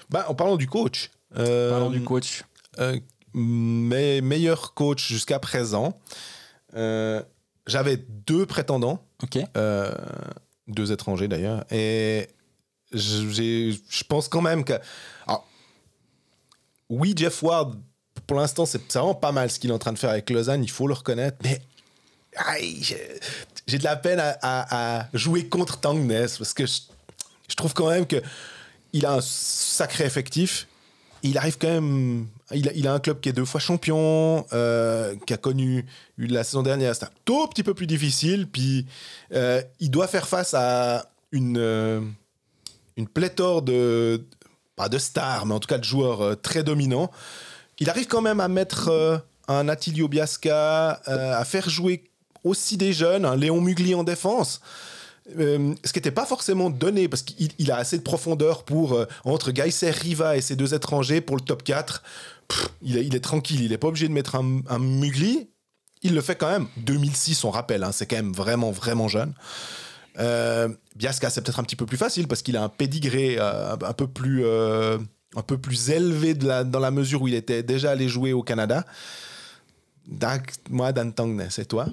Bah, en parlant du coach. euh, Parlons du coach. euh, mes meilleurs coachs jusqu'à présent, euh, j'avais deux prétendants, Ok. euh, deux étrangers d'ailleurs, et je pense quand même que. alors, oui, Jeff Ward, pour l'instant, c'est c'est vraiment pas mal ce qu'il est en train de faire avec Lausanne, il faut le reconnaître, mais aïe, j'ai de la peine à, jouer contre Tangness parce que je, trouve quand même que il a un sacré effectif. Il arrive quand même. Il a, un club qui est deux fois champion, euh, qui a connu la saison dernière. C'était un tout petit peu plus difficile. Puis euh, il doit faire face à une, euh, une pléthore de. Pas de stars, mais en tout cas de joueurs très dominants. Il arrive quand même à mettre un Attilio Biasca, à faire jouer aussi des jeunes, un Léon Mugli en défense. Euh, ce qui n'était pas forcément donné, parce qu'il il a assez de profondeur pour, euh, entre Geiser, Riva et ces deux étrangers, pour le top 4. Pff, il, est, il est tranquille, il n'est pas obligé de mettre un, Mugli. Il le fait quand même. 2006, on rappelle, hein, c'est quand même vraiment, vraiment jeune. Euh, Biasca, c'est peut-être un petit peu plus facile, parce qu'il a un pédigré euh, un peu plus... un peu plus élevé dans la mesure où il était déjà allé jouer au Canada. Donc, moi, Dan Tangne, c'est toi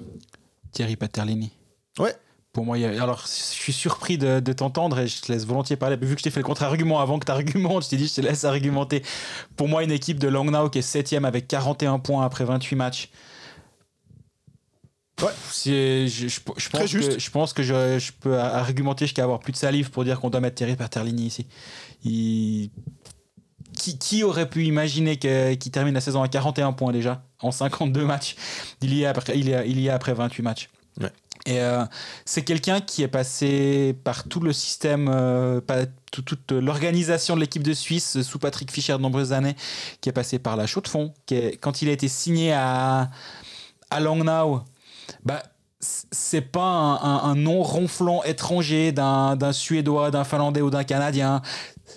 Thierry Paterlini. Ouais. Pour moi, il y a- alors je suis surpris de, de t'entendre et je te laisse volontiers parler. Vu que je t'ai fait le contre-argument avant que tu argumentes, je t'ai dit je te laisse argumenter. Pour moi, une équipe de Langnau qui est 7 avec 41 points après 28 matchs. Ouais. Je, je- je Très pense juste. que, je pense que je, je peux argumenter jusqu'à avoir plus de salive pour dire qu'on doit mettre Thierry Paterlini ici. Il- Qui, qui aurait pu imaginer qu'il termine la saison à 41 points déjà en 52 matchs? Il y, est après, il, y est, il y est après 28 matchs. Ouais. Et euh, c'est quelqu'un qui est passé par tout le système, euh, toute l'organisation de l'équipe de Suisse sous Patrick Fischer de nombreuses années, qui est passé par la chaux de fond. Qui est- quand il a été signé à, à Langnau, bah, c'est pas un, un- un nom ronflant étranger d'un d'un Suédois, d'un Finlandais ou d'un Canadien.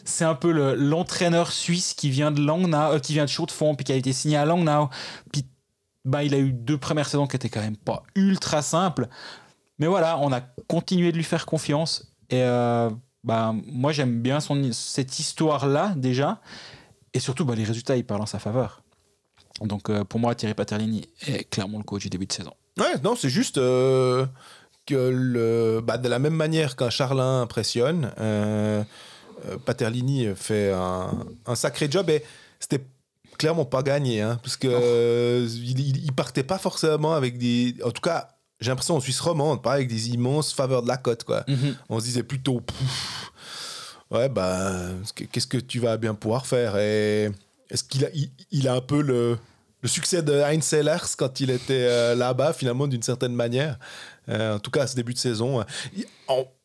C'est un peu le- l'entraîneur suisse qui vient de Langnau, euh, qui vient de puis qui a été signé à Langnau. Puis bah, il a eu deux premières saisons qui étaient quand même pas ultra simples. Mais voilà, on a continué de lui faire confiance. Et euh, bah, moi, j'aime bien son, cette histoire-là, déjà. Et surtout, bah, les résultats, ils parlent en sa faveur. Donc, euh, pour moi, Thierry Paterlini est clairement le coach du début de saison. Ouais, non, c'est juste euh, que le, bah, de la même manière qu'un Charlin impressionne, Paterlini fait un, un sacré job et c'était clairement pas gagné, hein, parce que euh, il, partait pas forcément avec des, en tout cas, j'ai l'impression en Suisse romande, pas avec des immenses faveurs de la cote, quoi. On se disait plutôt, Pouf, ouais, bah, qu'est-ce que tu vas bien pouvoir faire Et est-ce qu'il a, il, il a un peu le, le succès de Heinz Sellers quand il était euh, là-bas, finalement, d'une certaine manière? Euh, En tout cas, à ce début de saison. Il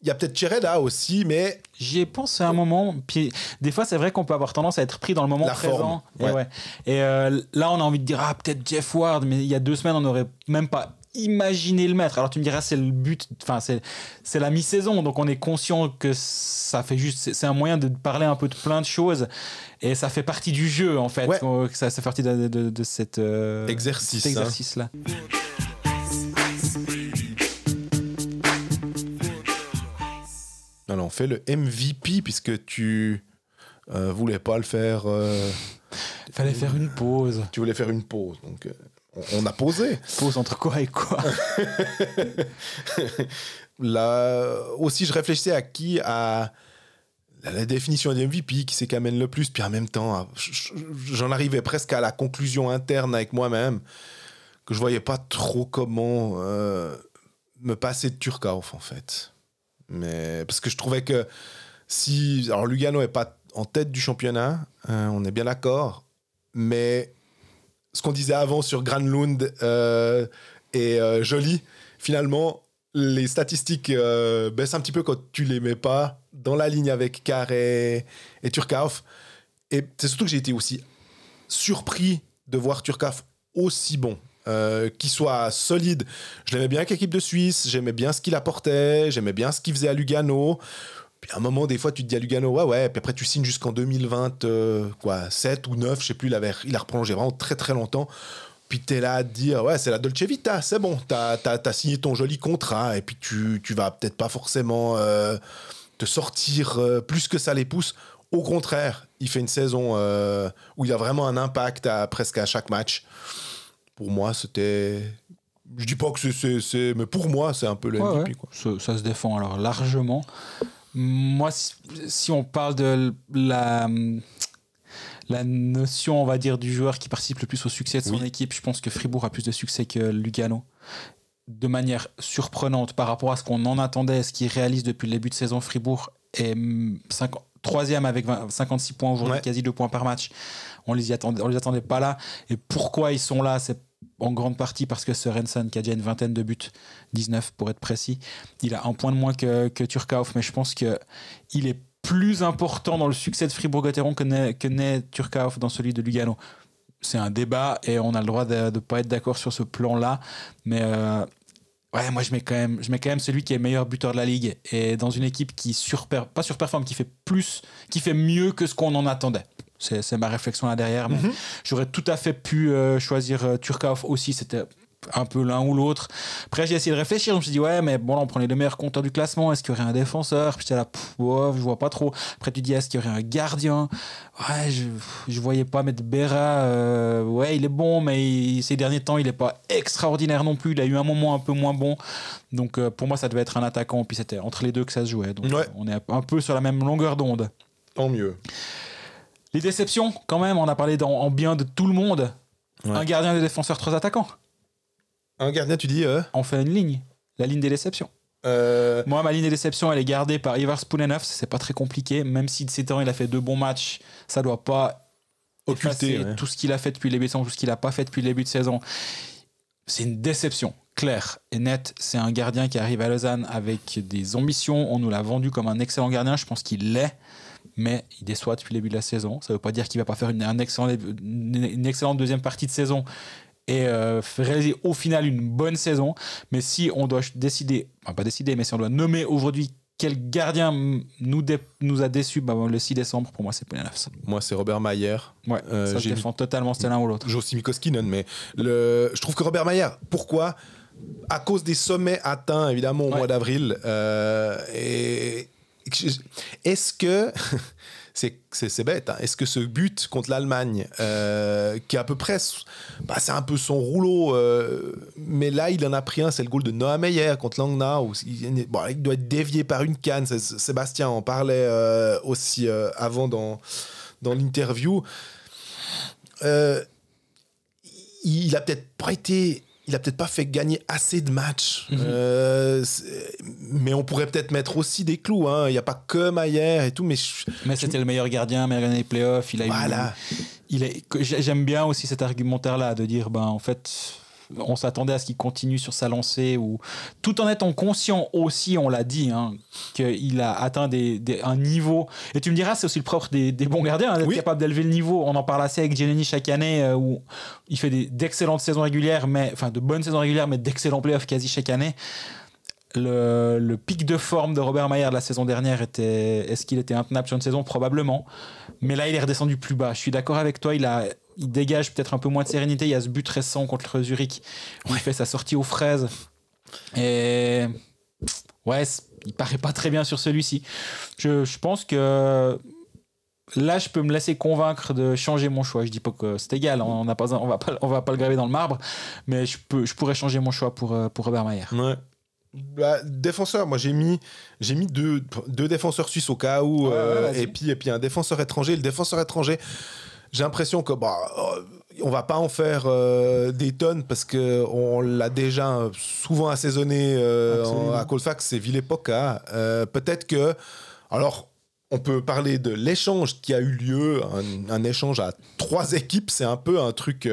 il y a peut-être Chereda aussi, mais J'y ai pensé un moment. Puis des fois, c'est vrai qu'on peut avoir tendance à être pris dans le moment La présent. forme, Et, ouais. ouais. Et, euh, là, on a envie de dire ah peut-être Jeff Ward, mais il y a deux semaines, on n'aurait même pas imaginé le mettre. Alors tu me diras c'est le but. Enfin c'est la mi-saison, donc on est conscient que ça fait juste. c'est- un moyen de parler un peu de plein de choses. Et ça fait partie du jeu en fait. Ouais. Ça, ça fait partie de, de, de cette, euh, Exercice, cet hein. exercice-là. Fait le MVP puisque tu euh, voulais pas le faire. euh, Il fallait faire une pause. tu voulais faire une pause, donc euh, on, a posé. Pause entre quoi et quoi? Là aussi, je réfléchissais à qui à la, définition du MVP, qui c'est qui amène le plus, puis en même temps, j- j'en arrivais presque à la conclusion interne avec moi-même que je voyais pas trop comment euh, me passer de Turkov en fait. Mais parce que je trouvais que Si, alors Lugano est pas en tête du championnat, euh, on est bien d'accord, mais ce qu'on disait avant sur Granlund euh, et euh, Joly, finalement, les statistiques euh, baissent un petit peu quand tu les mets pas dans la ligne avec Carré et Turkauf. Et c'est surtout que j'ai été aussi surpris de voir Turkauf aussi bon. Euh, qu'il soit solide. Je l'aimais bien avec l'équipe de Suisse, j'aimais bien ce qu'il apportait, j'aimais bien ce qu'il faisait à Lugano. Puis à un moment, des fois, tu te dis à Lugano, ouais, ouais, puis après, tu signes jusqu'en 2020, euh, quoi, 7 ou 9, je sais plus, il, avait, il a reprolongé vraiment très très longtemps. Puis tu es là à te dire, ouais, c'est la Dolce Vita, c'est bon, tu as, signé ton joli contrat, et puis tu, tu vas peut-être pas forcément euh, te sortir plus que ça les pousse. Au contraire, il fait une saison où il a vraiment un impact à, presque à chaque match. Pour moi, c'était. Je dis pas que c'est- Mais pour moi, c'est un peu le Ouais, MVP. ouais. quoi. Ça, ça se défend alors largement. Moi, si, si on parle de la, la notion, on va dire, du joueur qui participe le plus au succès de son Oui. équipe, je pense que Fribourg a plus de succès que Lugano. De manière surprenante par rapport à ce qu'on en attendait, ce qu'il réalise depuis le début de saison, Fribourg est hum, cinq- troisième avec 20 56 points aujourd'hui, Ouais. quasi deux points par match. On les y attendait, on les attendait pas là. Et pourquoi ils sont là C'est en grande partie parce que Sorensen, qui a déjà une vingtaine de buts, 19 pour être précis, il a un point de moins que, Turkauf, mais je pense que il est plus important dans le succès de Fribourg-Gotteron que n'est que Turkauf dans celui de Lugano. C'est un débat et on a le droit de ne pas être d'accord sur ce plan-là, mais euh, ouais, moi je mets quand même, je mets quand même celui qui est meilleur buteur de la ligue et dans une équipe qui surper, pas surperforme, qui fait plus, qui fait mieux que ce qu'on en attendait. C'est c'est ma réflexion là derrière. mais Mhm. J'aurais tout à fait pu euh, choisir euh, Turkauf aussi. C'était un peu l'un ou l'autre. Après, j'ai essayé de réfléchir. Je me suis dit, ouais, mais bon, là, on prend les deux meilleurs compteurs du classement. Est-ce qu'il y aurait un défenseur? Puis j'étais là, pff, je vois pas trop. Après, tu dis, est-ce qu'il y aurait un gardien? Ouais, je, je voyais pas mettre Berra. euh, ouais, il est bon, mais il- ces derniers temps, il est pas extraordinaire non plus. Il a eu un moment un peu moins bon. Donc, euh, pour moi, ça devait être un attaquant. Puis c'était entre les deux que ça se jouait. Donc, Ouais. on est un peu sur la même longueur d'onde. Tant mieux. Les déceptions, quand même, on a parlé dans- en bien de tout le monde. Ouais. Un gardien, des défenseurs, trois attaquants. Un gardien, tu dis. euh, On fait une ligne. La ligne des déceptions. euh, Moi, ma ligne des déceptions, elle est gardée par Ivar Spunenov. C'est pas très compliqué. Même si de ces temps, il a fait deux bons matchs, ça doit pas Occulter, ouais. tout ce qu'il a fait depuis le début de saison, tout ce qu'il a pas fait depuis le début de saison. C'est une déception, claire et nette. C'est un gardien qui arrive à Lausanne avec des ambitions. On nous l'a vendu comme un excellent gardien. Je pense qu'il l'est. Mais il déçoit depuis le début de la saison. Ça ne veut pas dire qu'il va pas faire une, un excellent, une, une excellente deuxième partie de saison et euh, réaliser au final une bonne saison. Mais si on doit décider, enfin pas décider, mais si on doit nommer aujourd'hui quel gardien nous, a déçus bah, le 6 décembre, pour moi c'est Penalafs. Moi, c'est Robert Mayer. Ouais, Euh, ça je j'ai défends totalement, c'était l'un ou l'autre. Josim Koskinen, mais le... je trouve que Robert Mayer, pourquoi? À cause des sommets atteints, évidemment, au Ouais. mois d'avril. euh, et est-ce que. C'est, bête. hein, Est-ce que ce but contre l'Allemagne, euh, qui est à peu près. Bah, c'est un peu son rouleau, euh, mais là, il en a pris un, c'est le goal de Noah Meyer contre Langnau. Il, bon, il doit être dévié par une canne. Sébastien en parlait euh, aussi avant dans, dans l'interview. Il a peut-être pas été. Il a peut-être pas fait gagner assez de matchs. Mhm. Euh, mais on pourrait peut-être mettre aussi des clous. hein. Il n'y a pas que Maillère et tout. Mais je- Mais c'était le meilleur gardien, meilleur gardien des playoffs. Il a eu- voilà. il est, que j'ai- j'aime bien aussi cet argumentaire-là de dire, ben en fait, on s'attendait à ce qu'il continue sur sa lancée, ou tout en étant conscient aussi, on l'a dit, hein, qu'il a atteint des, des- un niveau. Et tu me diras, c'est aussi le propre des, des bons gardiens, hein, d'être Oui. capable d'élever le niveau. On en parle assez avec Giannini chaque année, euh, où il fait d'excellentes saisons régulières, mais enfin de bonnes saisons régulières, mais d'excellents playoffs quasi chaque année. Le, le pic de forme de Robert Mayer de la saison dernière était. Est-ce qu'il était intenable sur une saison? Probablement. Mais là, il est redescendu plus bas. Je suis d'accord avec toi. Il, a, il dégage peut-être un peu moins de sérénité. Il y a ce but récent contre Zurich où il fait sa sortie aux fraises. Et. Ouais, il paraît pas très bien sur celui-ci. Je, je pense que. Là, je peux me laisser convaincre de changer mon choix. Je dis pas que c'est égal, on n'a pas, on va pas, on va pas le graver dans le marbre, mais je peux, je pourrais changer mon choix pour, euh, pour Robert Mayer. Ouais. Bah, défenseur, moi j'ai mis, j'ai mis deux, deux défenseurs suisses au cas où, Ouais, euh, et, puis, et puis un défenseur étranger. Le défenseur étranger, j'ai l'impression que bah, euh, on va pas en faire euh, des tonnes parce que on l'a déjà souvent assaisonné euh, en- à Colfax, c'est Villepoca. Euh, Peut-être que, alors on peut parler de l'échange qui a eu lieu, un, un échange à trois équipes. C'est un peu un truc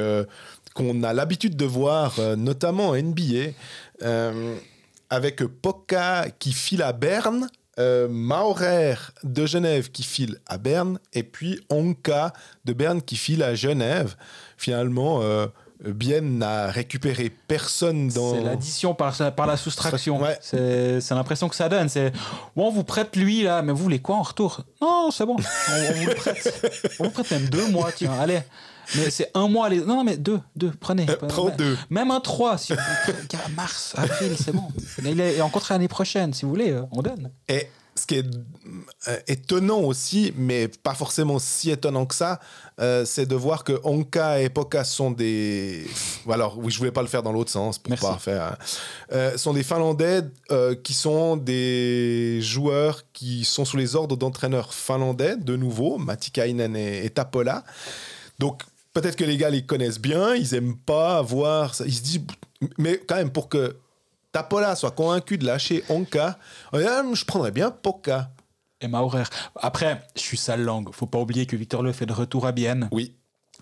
qu'on a l'habitude de voir, notamment en NBA, avec Poca qui file à Berne, euh, Maurer de Genève qui file à Berne, et puis Onka de Berne qui file à Genève. Finalement, euh, Bien n'a récupéré personne dans. C'est l'addition par, par la soustraction. Ouais. C'est c'est l'impression que ça donne. C'est bon, on vous prête lui là, mais vous voulez quoi en retour? Non, c'est bon, on, on vous le prête. On vous prête même deux mois, tiens, allez. Mais c'est un mois. Les... Non, non, mais deux, deux, prenez. Euh, prends deux. Même un 3, si vous voulez. Mars, avril, c'est bon. Il est en contrat l'année prochaine, si vous voulez, euh, on donne. Et ce qui est euh, étonnant aussi, mais pas forcément si étonnant que ça, euh, c'est de voir que Onka et Poka sont des. Alors, oui, je voulais pas le faire dans l'autre sens pour Merci. pas faire. hein. Euh, sont des Finlandais euh, qui sont des joueurs qui sont sous les ordres d'entraîneurs finlandais, de nouveau, Matikainen et, et Tapola. Donc, peut-être que les gars les connaissent bien, ils aiment pas voir ça. Ils se disent. Mais quand même, pour que Tapola soit convaincu de lâcher Onka, euh, je prendrais bien Poka. Et Maurer. Après, je suis sale langue. Faut pas oublier que Victor Leuf est de retour à Bienne. Oui.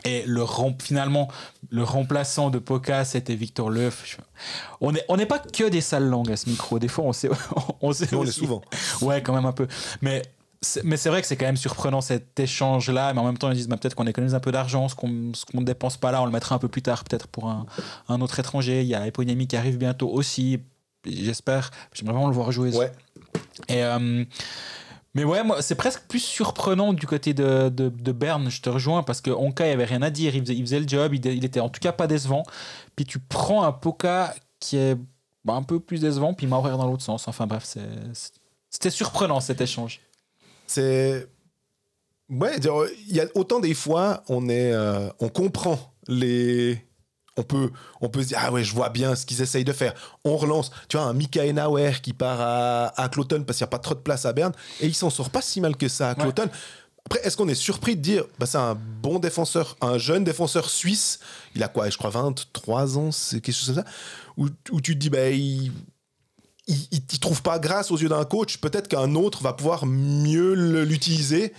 Et le rem- finalement, le remplaçant de Poca, c'était Victor Leuf. On n'est on pas que des sales langues à ce micro. Des fois, on sait. On, sait on est aussi- souvent. Ouais, quand même un peu. Mais mais c'est vrai que c'est quand même surprenant cet échange-là. Mais en même temps, ils disent bah, peut-être qu'on économise un peu d'argent. Ce qu'on qu'on ne dépense pas là, on le mettra un peu plus tard, peut-être pour un, un autre étranger. Il y a Eponemi qui arrive bientôt aussi. J'espère. J'aimerais vraiment le voir jouer. Ouais. Et, euh, mais ouais, c'est presque plus surprenant du côté de, de, de Berne, je te rejoins, parce que Onka, il avait rien à dire, il faisait, il faisait le job, il, il était en tout cas pas décevant. Puis tu prends un Poka qui est bah, un peu plus décevant, puis Maurer dans l'autre sens. Enfin bref, c'était surprenant cet échange. C'est. Ouais, il y a autant des fois, on est, euh, on comprend les. On peut, on peut se dire, ah ouais, je vois bien ce qu'ils essayent de faire. On relance. Tu vois, un Mikael Nauer qui part à, à Cloton parce qu'il n'y a pas trop de place à Berne et il s'en sort pas si mal que ça à Ouais. Cloton. Après, est-ce qu'on est surpris de dire, bah, c'est un bon défenseur, un jeune défenseur suisse, il a quoi, je crois 23 ans, c'est quelque chose comme ça, où, où tu te dis, bah, il, il, il, trouve pas grâce aux yeux d'un coach, peut-être qu'un autre va pouvoir mieux l'utiliser.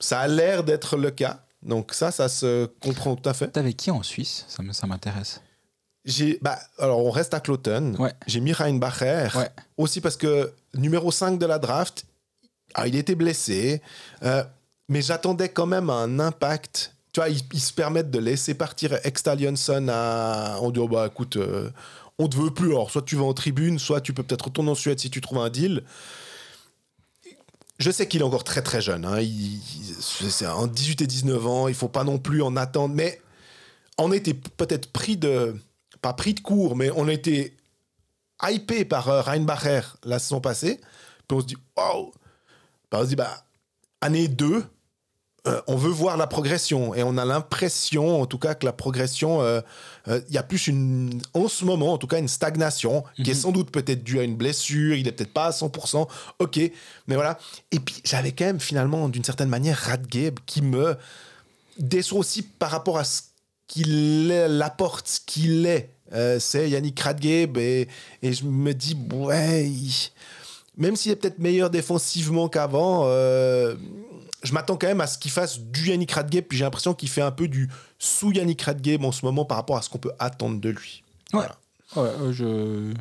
Ça a l'air d'être le cas. Donc ça, ça se comprend tout à fait. T'avais qui en Suisse? Ça me- ça m'intéresse. J'ai, bah, alors on reste à Cloton. Ouais. J'ai mis Reinbacher. Ouais. Aussi parce que numéro 5 de la draft, ah, il était blessé. Euh, mais j'attendais quand même un impact. Tu vois, ils, ils se permettent de laisser partir Extalionsson à... On dit, oh, bah écoute, euh, on te veut plus. Alors, soit tu vas en tribune, soit tu peux peut-être retourner en Suède si tu trouves un deal. Je sais qu'il est encore très très jeune. hein. C'est en 18 et 19 ans. Il faut pas non plus en attendre. Mais on a été peut-être pris de. Pas pris de court, mais on a été hypé par euh, Reinbacher la saison passée. Puis on se dit! Puis on se dit, bah, année 2, euh, on veut voir la progression. Et on a l'impression, en tout cas, que la progression, euh, euh, il y a plus une, en ce moment, en tout cas, une stagnation qui est sans doute peut-être due à une blessure. Il est peut-être pas à 100%. Ok, mais voilà. Et puis, j'avais quand même, finalement, d'une certaine manière, Radgeb qui me déçoit aussi par rapport à ce qu'il apporte, ce qu'il est. C'est Yannick Radgeb et, et je me dis, ouais, il- même s'il est peut-être meilleur défensivement qu'avant, je m'attends quand même à ce qu'il fasse du Yannick Radgeb, puis j'ai l'impression qu'il fait un peu du sous Yannick Radgeb en ce moment par rapport à ce qu'on peut attendre de lui. Ouais. Ouais, euh, je,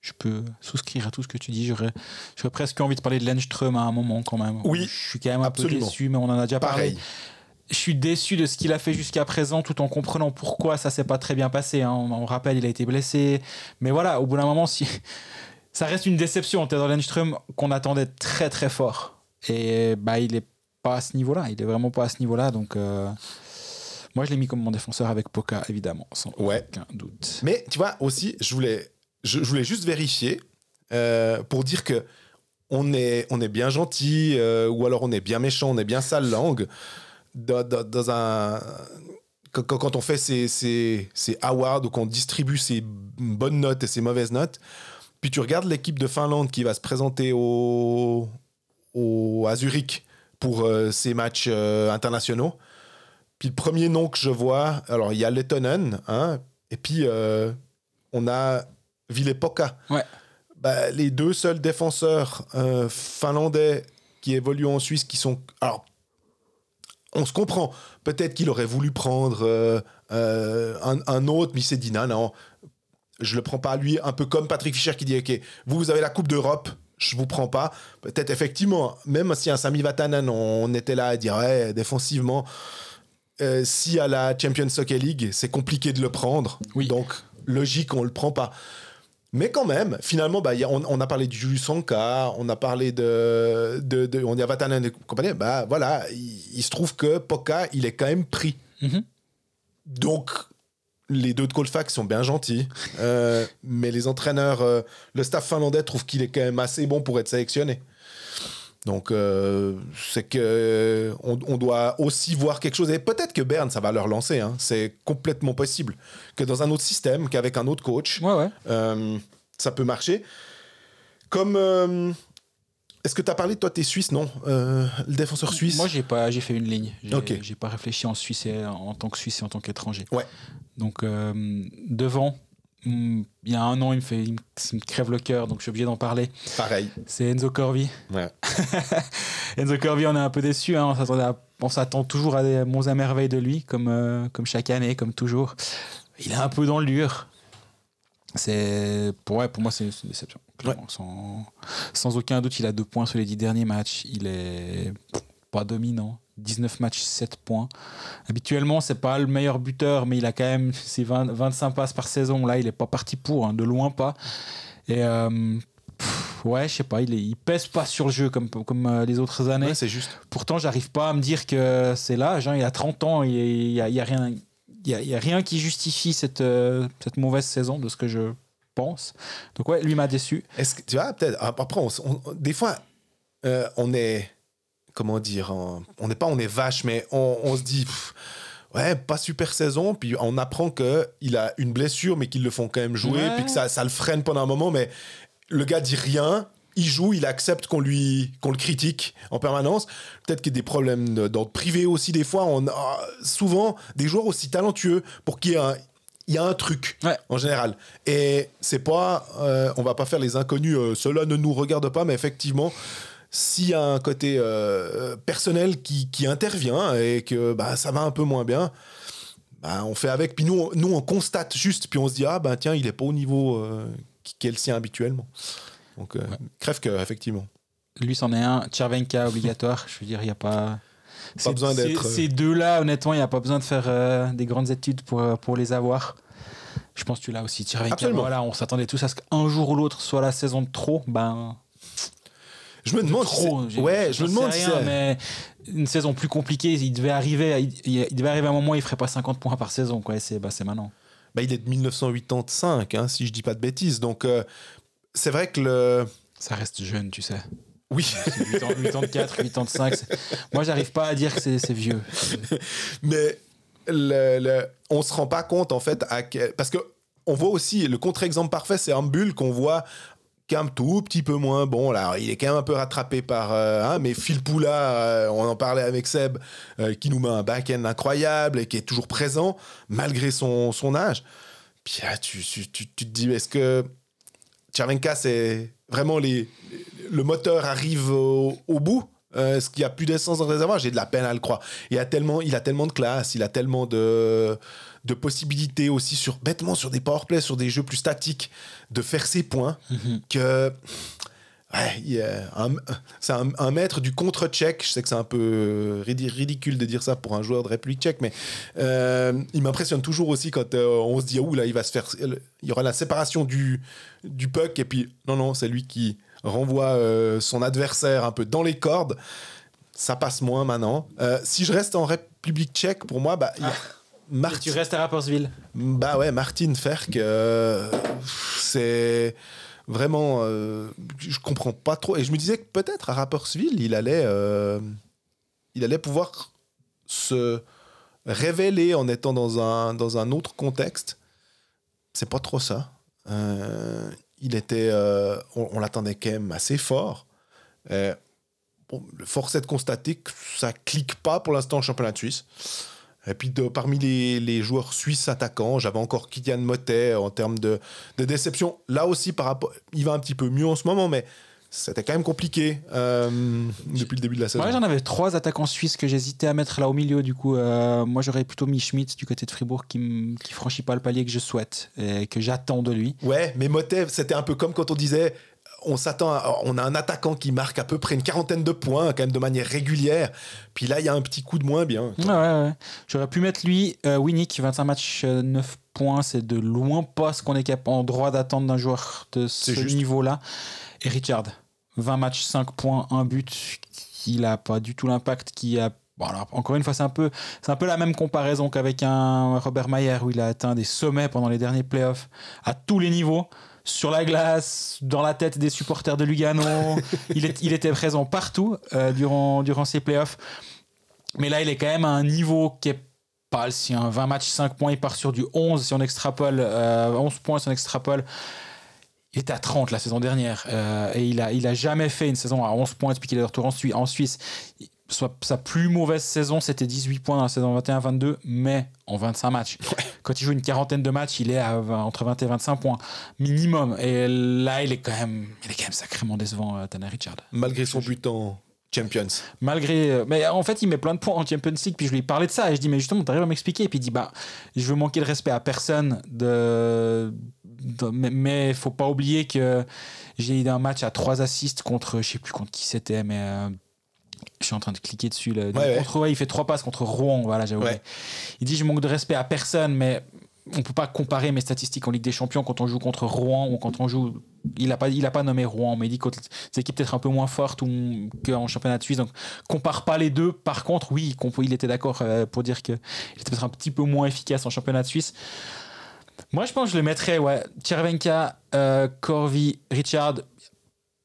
je peux souscrire à tout ce que tu dis. J'aurais, j'aurais presque envie de parler de Lenström à un moment quand même. Oui, je suis quand même un absolument. peu déçu, mais on en a déjà parlé. Je suis déçu de ce qu'il a fait jusqu'à présent, tout en comprenant pourquoi ça s'est pas très bien passé. hein. On, on rappelle, il a été blessé. Mais voilà, au bout d'un moment, si... ça reste une déception. Theodor Lenström qu'on attendait très très fort. Et bah, il est pas à ce niveau-là. Il est vraiment pas à ce niveau-là. Donc, euh, moi, je l'ai mis comme mon défenseur avec Poca, évidemment, sans Ouais. aucun doute. Mais tu vois, aussi, je voulais, je, je voulais juste vérifier euh, pour dire que on est, on est bien gentil euh, ou alors on est bien méchant, on est bien sale langue dans, dans- dans un. Quand, on fait ces, ces, ces awards ou qu'on distribue ces bonnes notes et ces mauvaises notes, puis tu regardes l'équipe de Finlande qui va se présenter au, au, à Zurich pour euh, ces matchs euh, internationaux. Puis le premier nom que je vois, alors il y a Lettonen, hein, et puis euh, on a Ville Poka. Ouais. Bah, les deux seuls défenseurs finlandais qui évoluent en Suisse qui sont. Alors, on se comprend. Peut-être qu'il aurait voulu prendre euh, euh, un, un, autre, mais il s'est dit non, non, je le prends pas lui, un peu comme Patrick Fischer qui dit ok, vous, vous avez la Coupe d'Europe, je vous prends pas. Peut-être effectivement, même si un Sami Vatanen, on était là à dire ouais, défensivement, euh, si à la Champions Soccer League, c'est compliqué de le prendre. Oui. Donc logique, on le prend pas. Mais quand même, finalement, bah, y a, on, on, a parlé du Sanka, on a parlé de, de, de on y a Vatanen et compagnie. Bah voilà, il, il, se trouve que Poka, il est quand même pris. Mm -hmm. Donc les deux de Colfax sont bien gentils, euh, mais les entraîneurs, euh, le staff finlandais trouve qu'il est quand même assez bon pour être sélectionné. Donc euh, c'est que on, on, doit aussi voir quelque chose et peut-être que Berne ça va leur lancer. Hein. C'est complètement possible que dans un autre système, qu'avec un autre coach, ouais, ouais. ça peut marcher. Comme est-ce que tu as parlé, toi, t'es suisse, non? Euh, Le défenseur suisse? Moi, j'ai pas, j'ai fait une ligne. J'ai pas réfléchi en Suisse et en tant que Suisse et en tant qu'étranger. Ouais. Donc euh, devant, hum, il y a un an, il me fait, il me, crève le cœur, donc je suis obligé d'en parler. Pareil. C'est Enzo Corvi. Ouais. Enzo Corvi, on est un peu déçu. Hein. On à- s'attend toujours à des monts et merveilles de lui, comme euh, comme chaque année, comme toujours. Il est un peu dans le dur. C'est pour, ouais, pour moi, c'est une déception. Sans, sans aucun doute, il a deux points sur les dix derniers matchs. Il est pas dominant. 19 matchs, 7 points. Habituellement, c'est pas le meilleur buteur, mais il a quand même ses 20 25 passes par saison. Là, il est pas parti pour, hein, de loin pas. Et euh, pff, ouais, je sais pas, il, est, il pèse pas sur le jeu comme, comme euh, les autres années. Ouais, c'est juste. Pourtant, j'arrive pas à me dire que c'est l'âge. Hein. Il a 30 ans, il y a, il y a rien. Il y a, il y a rien qui justifie cette, euh, cette mauvaise saison de ce que je pense. Donc ouais, lui m'a déçu. Est-ce que tu vois, peut-être. Après, on, on- des fois, euh, on est. Comment dire On n'est pas on est vache, mais on, on se dit. pff, ouais, pas super saison. Puis on apprend qu'il a une blessure, mais qu'ils le font quand même jouer. Ouais. Puis que ça, ça le freine pendant un moment. Mais le gars dit rien. Il joue, il accepte qu'on lui qu'on le critique en permanence. Peut-être qu'il y a des problèmes d'ordre privé aussi des fois. On a souvent des joueurs aussi talentueux pour qu'il y ait un, il y a un truc Ouais. en général. Et c'est pas, euh, on va pas faire les inconnus. euh, cela ne nous regarde pas, mais effectivement, s'il y a un côté euh, personnel qui, qui intervient et que bah, ça va un peu moins bien, bah, on fait avec. Puis nous, on- nous, on constate juste, puis on se dit ah ben tiens, il est pas au niveau qui- est le sien habituellement. Donc crève cœur effectivement. Lui, c'en est un. Tchervenka, obligatoire. Je veux dire, il n'y a pas. Besoin d'être, euh, Ces deux-là, honnêtement, il n'y a pas besoin de faire euh, des grandes études pour, euh, pour les avoir. Je pense que tu l'as aussi, Tchervenka. Absolument. Voilà, on s'attendait tous à ce qu'un jour ou l'autre soit la saison de trop. Ben, Je me de demande. trop. j'ai- ouais, je me demande. rien, mais une saison plus compliquée, il devait arriver, à- il, il devait arriver à un moment où il ferait pas 50 points par saison. Quoi. C'est bah, c'est maintenant. Bah, il est de 1985, hein, si je dis pas de bêtises. Donc euh, c'est vrai que le. Ça reste jeune, tu sais. Oui. 8 ans, 84, 85. c'est- Moi, j'arrive pas à dire que c'est vieux. Mais le, le- on se rend pas compte en fait à quel- parce que on voit aussi le contre-exemple parfait, c'est Ambul qu'on voit qu'un tout petit peu moins bon. Là, il est quand même un peu rattrapé par euh, hein, mais Phil Poula, euh, on en parlait avec Seb, euh, qui nous met un back-end incroyable et qui est toujours présent malgré son, son âge. Puis là, tu, tu, tu- tu te dis, est-ce que Tchervenka, c'est vraiment les, le moteur arrive au, au bout Euh, Est-ce qu'il n'y a plus d'essence dans le réservoir J'ai de la peine à le croire. Il a tellement, il a tellement de classe, il a tellement de, de possibilités aussi sur bêtement sur des powerplays, sur des jeux plus statiques, de faire ses points que ouais, il c'est un, un maître du contre-check. Je sais que c'est un peu ridi- ridicule de dire ça pour un joueur de République tchèque, mais euh, il m'impressionne toujours aussi quand euh, on se dit ouh là il va se faire, il y aura la séparation du du puck et puis non non c'est lui qui renvoie euh, son adversaire un peu dans les cordes. Ça passe moins maintenant. Si je reste en République tchèque, pour moi, bah, y a Et Martin- tu restes à Rapperswil. bah ouais, Martin Ferk, c'est vraiment. euh, je comprends pas trop. Et je me disais que peut-être à Rapperswil, il allait, euh, il allait pouvoir se révéler en étant dans un, dans un autre contexte. C'est pas trop ça. Euh, il était. euh, on l'attendait quand même assez fort. Force est de constater que ça clique pas pour l'instant au championnat de Suisse. Et puis de- parmi les, les joueurs suisses attaquants, j'avais encore Kylian Motet en termes de, de déception. Là aussi, par rapport, il va un petit peu mieux en ce moment, mais c'était quand même compliqué euh, depuis le début de la saison. Moi, j'en avais trois attaquants suisses que j'hésitais à mettre là au milieu. Du coup, euh, moi, j'aurais plutôt mis Schmidt du côté de Fribourg qui, m- qui franchit pas le palier que je souhaite et que j'attends de lui. Ouais, mais Motev, c'était un peu comme quand on disait on s'attend à- on a un attaquant qui marque à peu près une quarantaine de points quand même de manière régulière. Puis là, il y a un petit coup de moins bien. Ouais, ouais, ouais. J'aurais pu mettre lui, euh, Winnick, 25 matchs, euh, 9 points. C'est de loin pas ce qu'on est en droit d'attendre d'un joueur de ce niveau-là. Et Richard, 20 matchs, 5 points, 1 but. Il a pas du tout l'impact qui a. Bon, alors, encore une fois, c'est un, peu, c'est un peu la même comparaison qu'avec un Robert Mayer où il a atteint des sommets pendant les derniers playoffs à tous les niveaux. Sur la glace, dans la tête des supporters de Lugano. il, est- il était présent partout euh, durant, durant ces playoffs. Mais là, il est quand même à un niveau qui est pas le sien. 20 matchs, 5 points, il part sur du 11 si on extrapole. euh, 11 points si on extrapole. Il était à 30 la saison dernière. euh, et il a, il a jamais fait une saison à 11 points depuis qu'il est de retour en Suisse. Soit sa plus mauvaise saison, c'était 18 points dans la saison 21-22, mais en 25 matchs. Quand il joue une quarantaine de matchs, il est à 20 entre 20 et 25 points minimum. Et là, il est quand même, il est quand même sacrément décevant, euh, Tanner Richard. Malgré son but en Champions. Malgré. euh, Mais en fait, il met plein de points en Champions League. Puis je lui ai parlé de ça. Et je dis, mais justement, t'arrives à m'expliquer. Et puis il dit, bah, je veux manquer de respect à personne. De... de- mais- faut pas oublier que j'ai eu un match à trois assists contre. Je sais plus contre qui c'était, mais. Euh, Je suis en train de cliquer dessus. Là. Ouais, ouais. Contre, ouais, il fait trois passes contre Rouen. Voilà, j'ai. Ouais. Il dit, je manque de respect à personne, mais on peut pas comparer mes statistiques en Ligue des Champions quand on joue contre Rouen ou quand on joue. Il a pas, il a pas nommé Rouen, mais il dit contre des équipes peut-être un peu moins fortes ou qu'en championnat de Suisse. Donc compare pas les deux. Par contre, oui, il était d'accord euh, pour dire que il était peut-être un petit peu moins efficace en championnat de Suisse. Moi, je pense que je le mettrais, ouais. Tchervenka, euh, Corvi, Richard.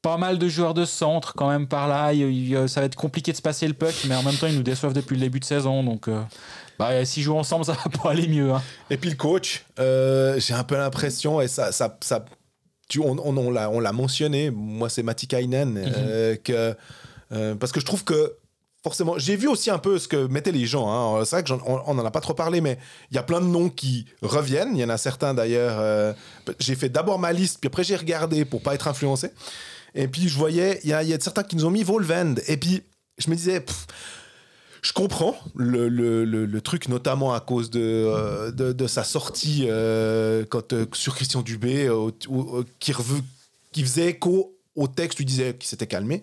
Pas mal de joueurs de centre quand même par là. Il- il- ça va être compliqué de se passer le puck, mais en même temps, ils nous déçoivent depuis le début de saison. Donc, euh, bah, s'ils jouent ensemble, ça va pas aller mieux. hein. Et puis le coach, euh, j'ai un peu l'impression, et ça, ça, ça tu, on, on, on l'a, on l'a mentionné, moi c'est Matti Kainen, euh, que, euh, parce que je trouve que forcément, j'ai vu aussi un peu ce que mettaient les gens. hein. C'est vrai que j'en- on on n'en a pas trop parlé, mais il y a plein de noms qui reviennent. Il y en a certains d'ailleurs. euh, j'ai fait d'abord ma liste, puis après j'ai regardé pour pas être influencé. Et puis je voyais, il y a, certains qui nous ont mis Volvend. Et puis je me disais, je comprends le, truc, notamment à cause de, euh, sa sortie euh, euh, sur Christian Dubé, qui, faisait écho au texte, lui disait qu'il s'était calmé.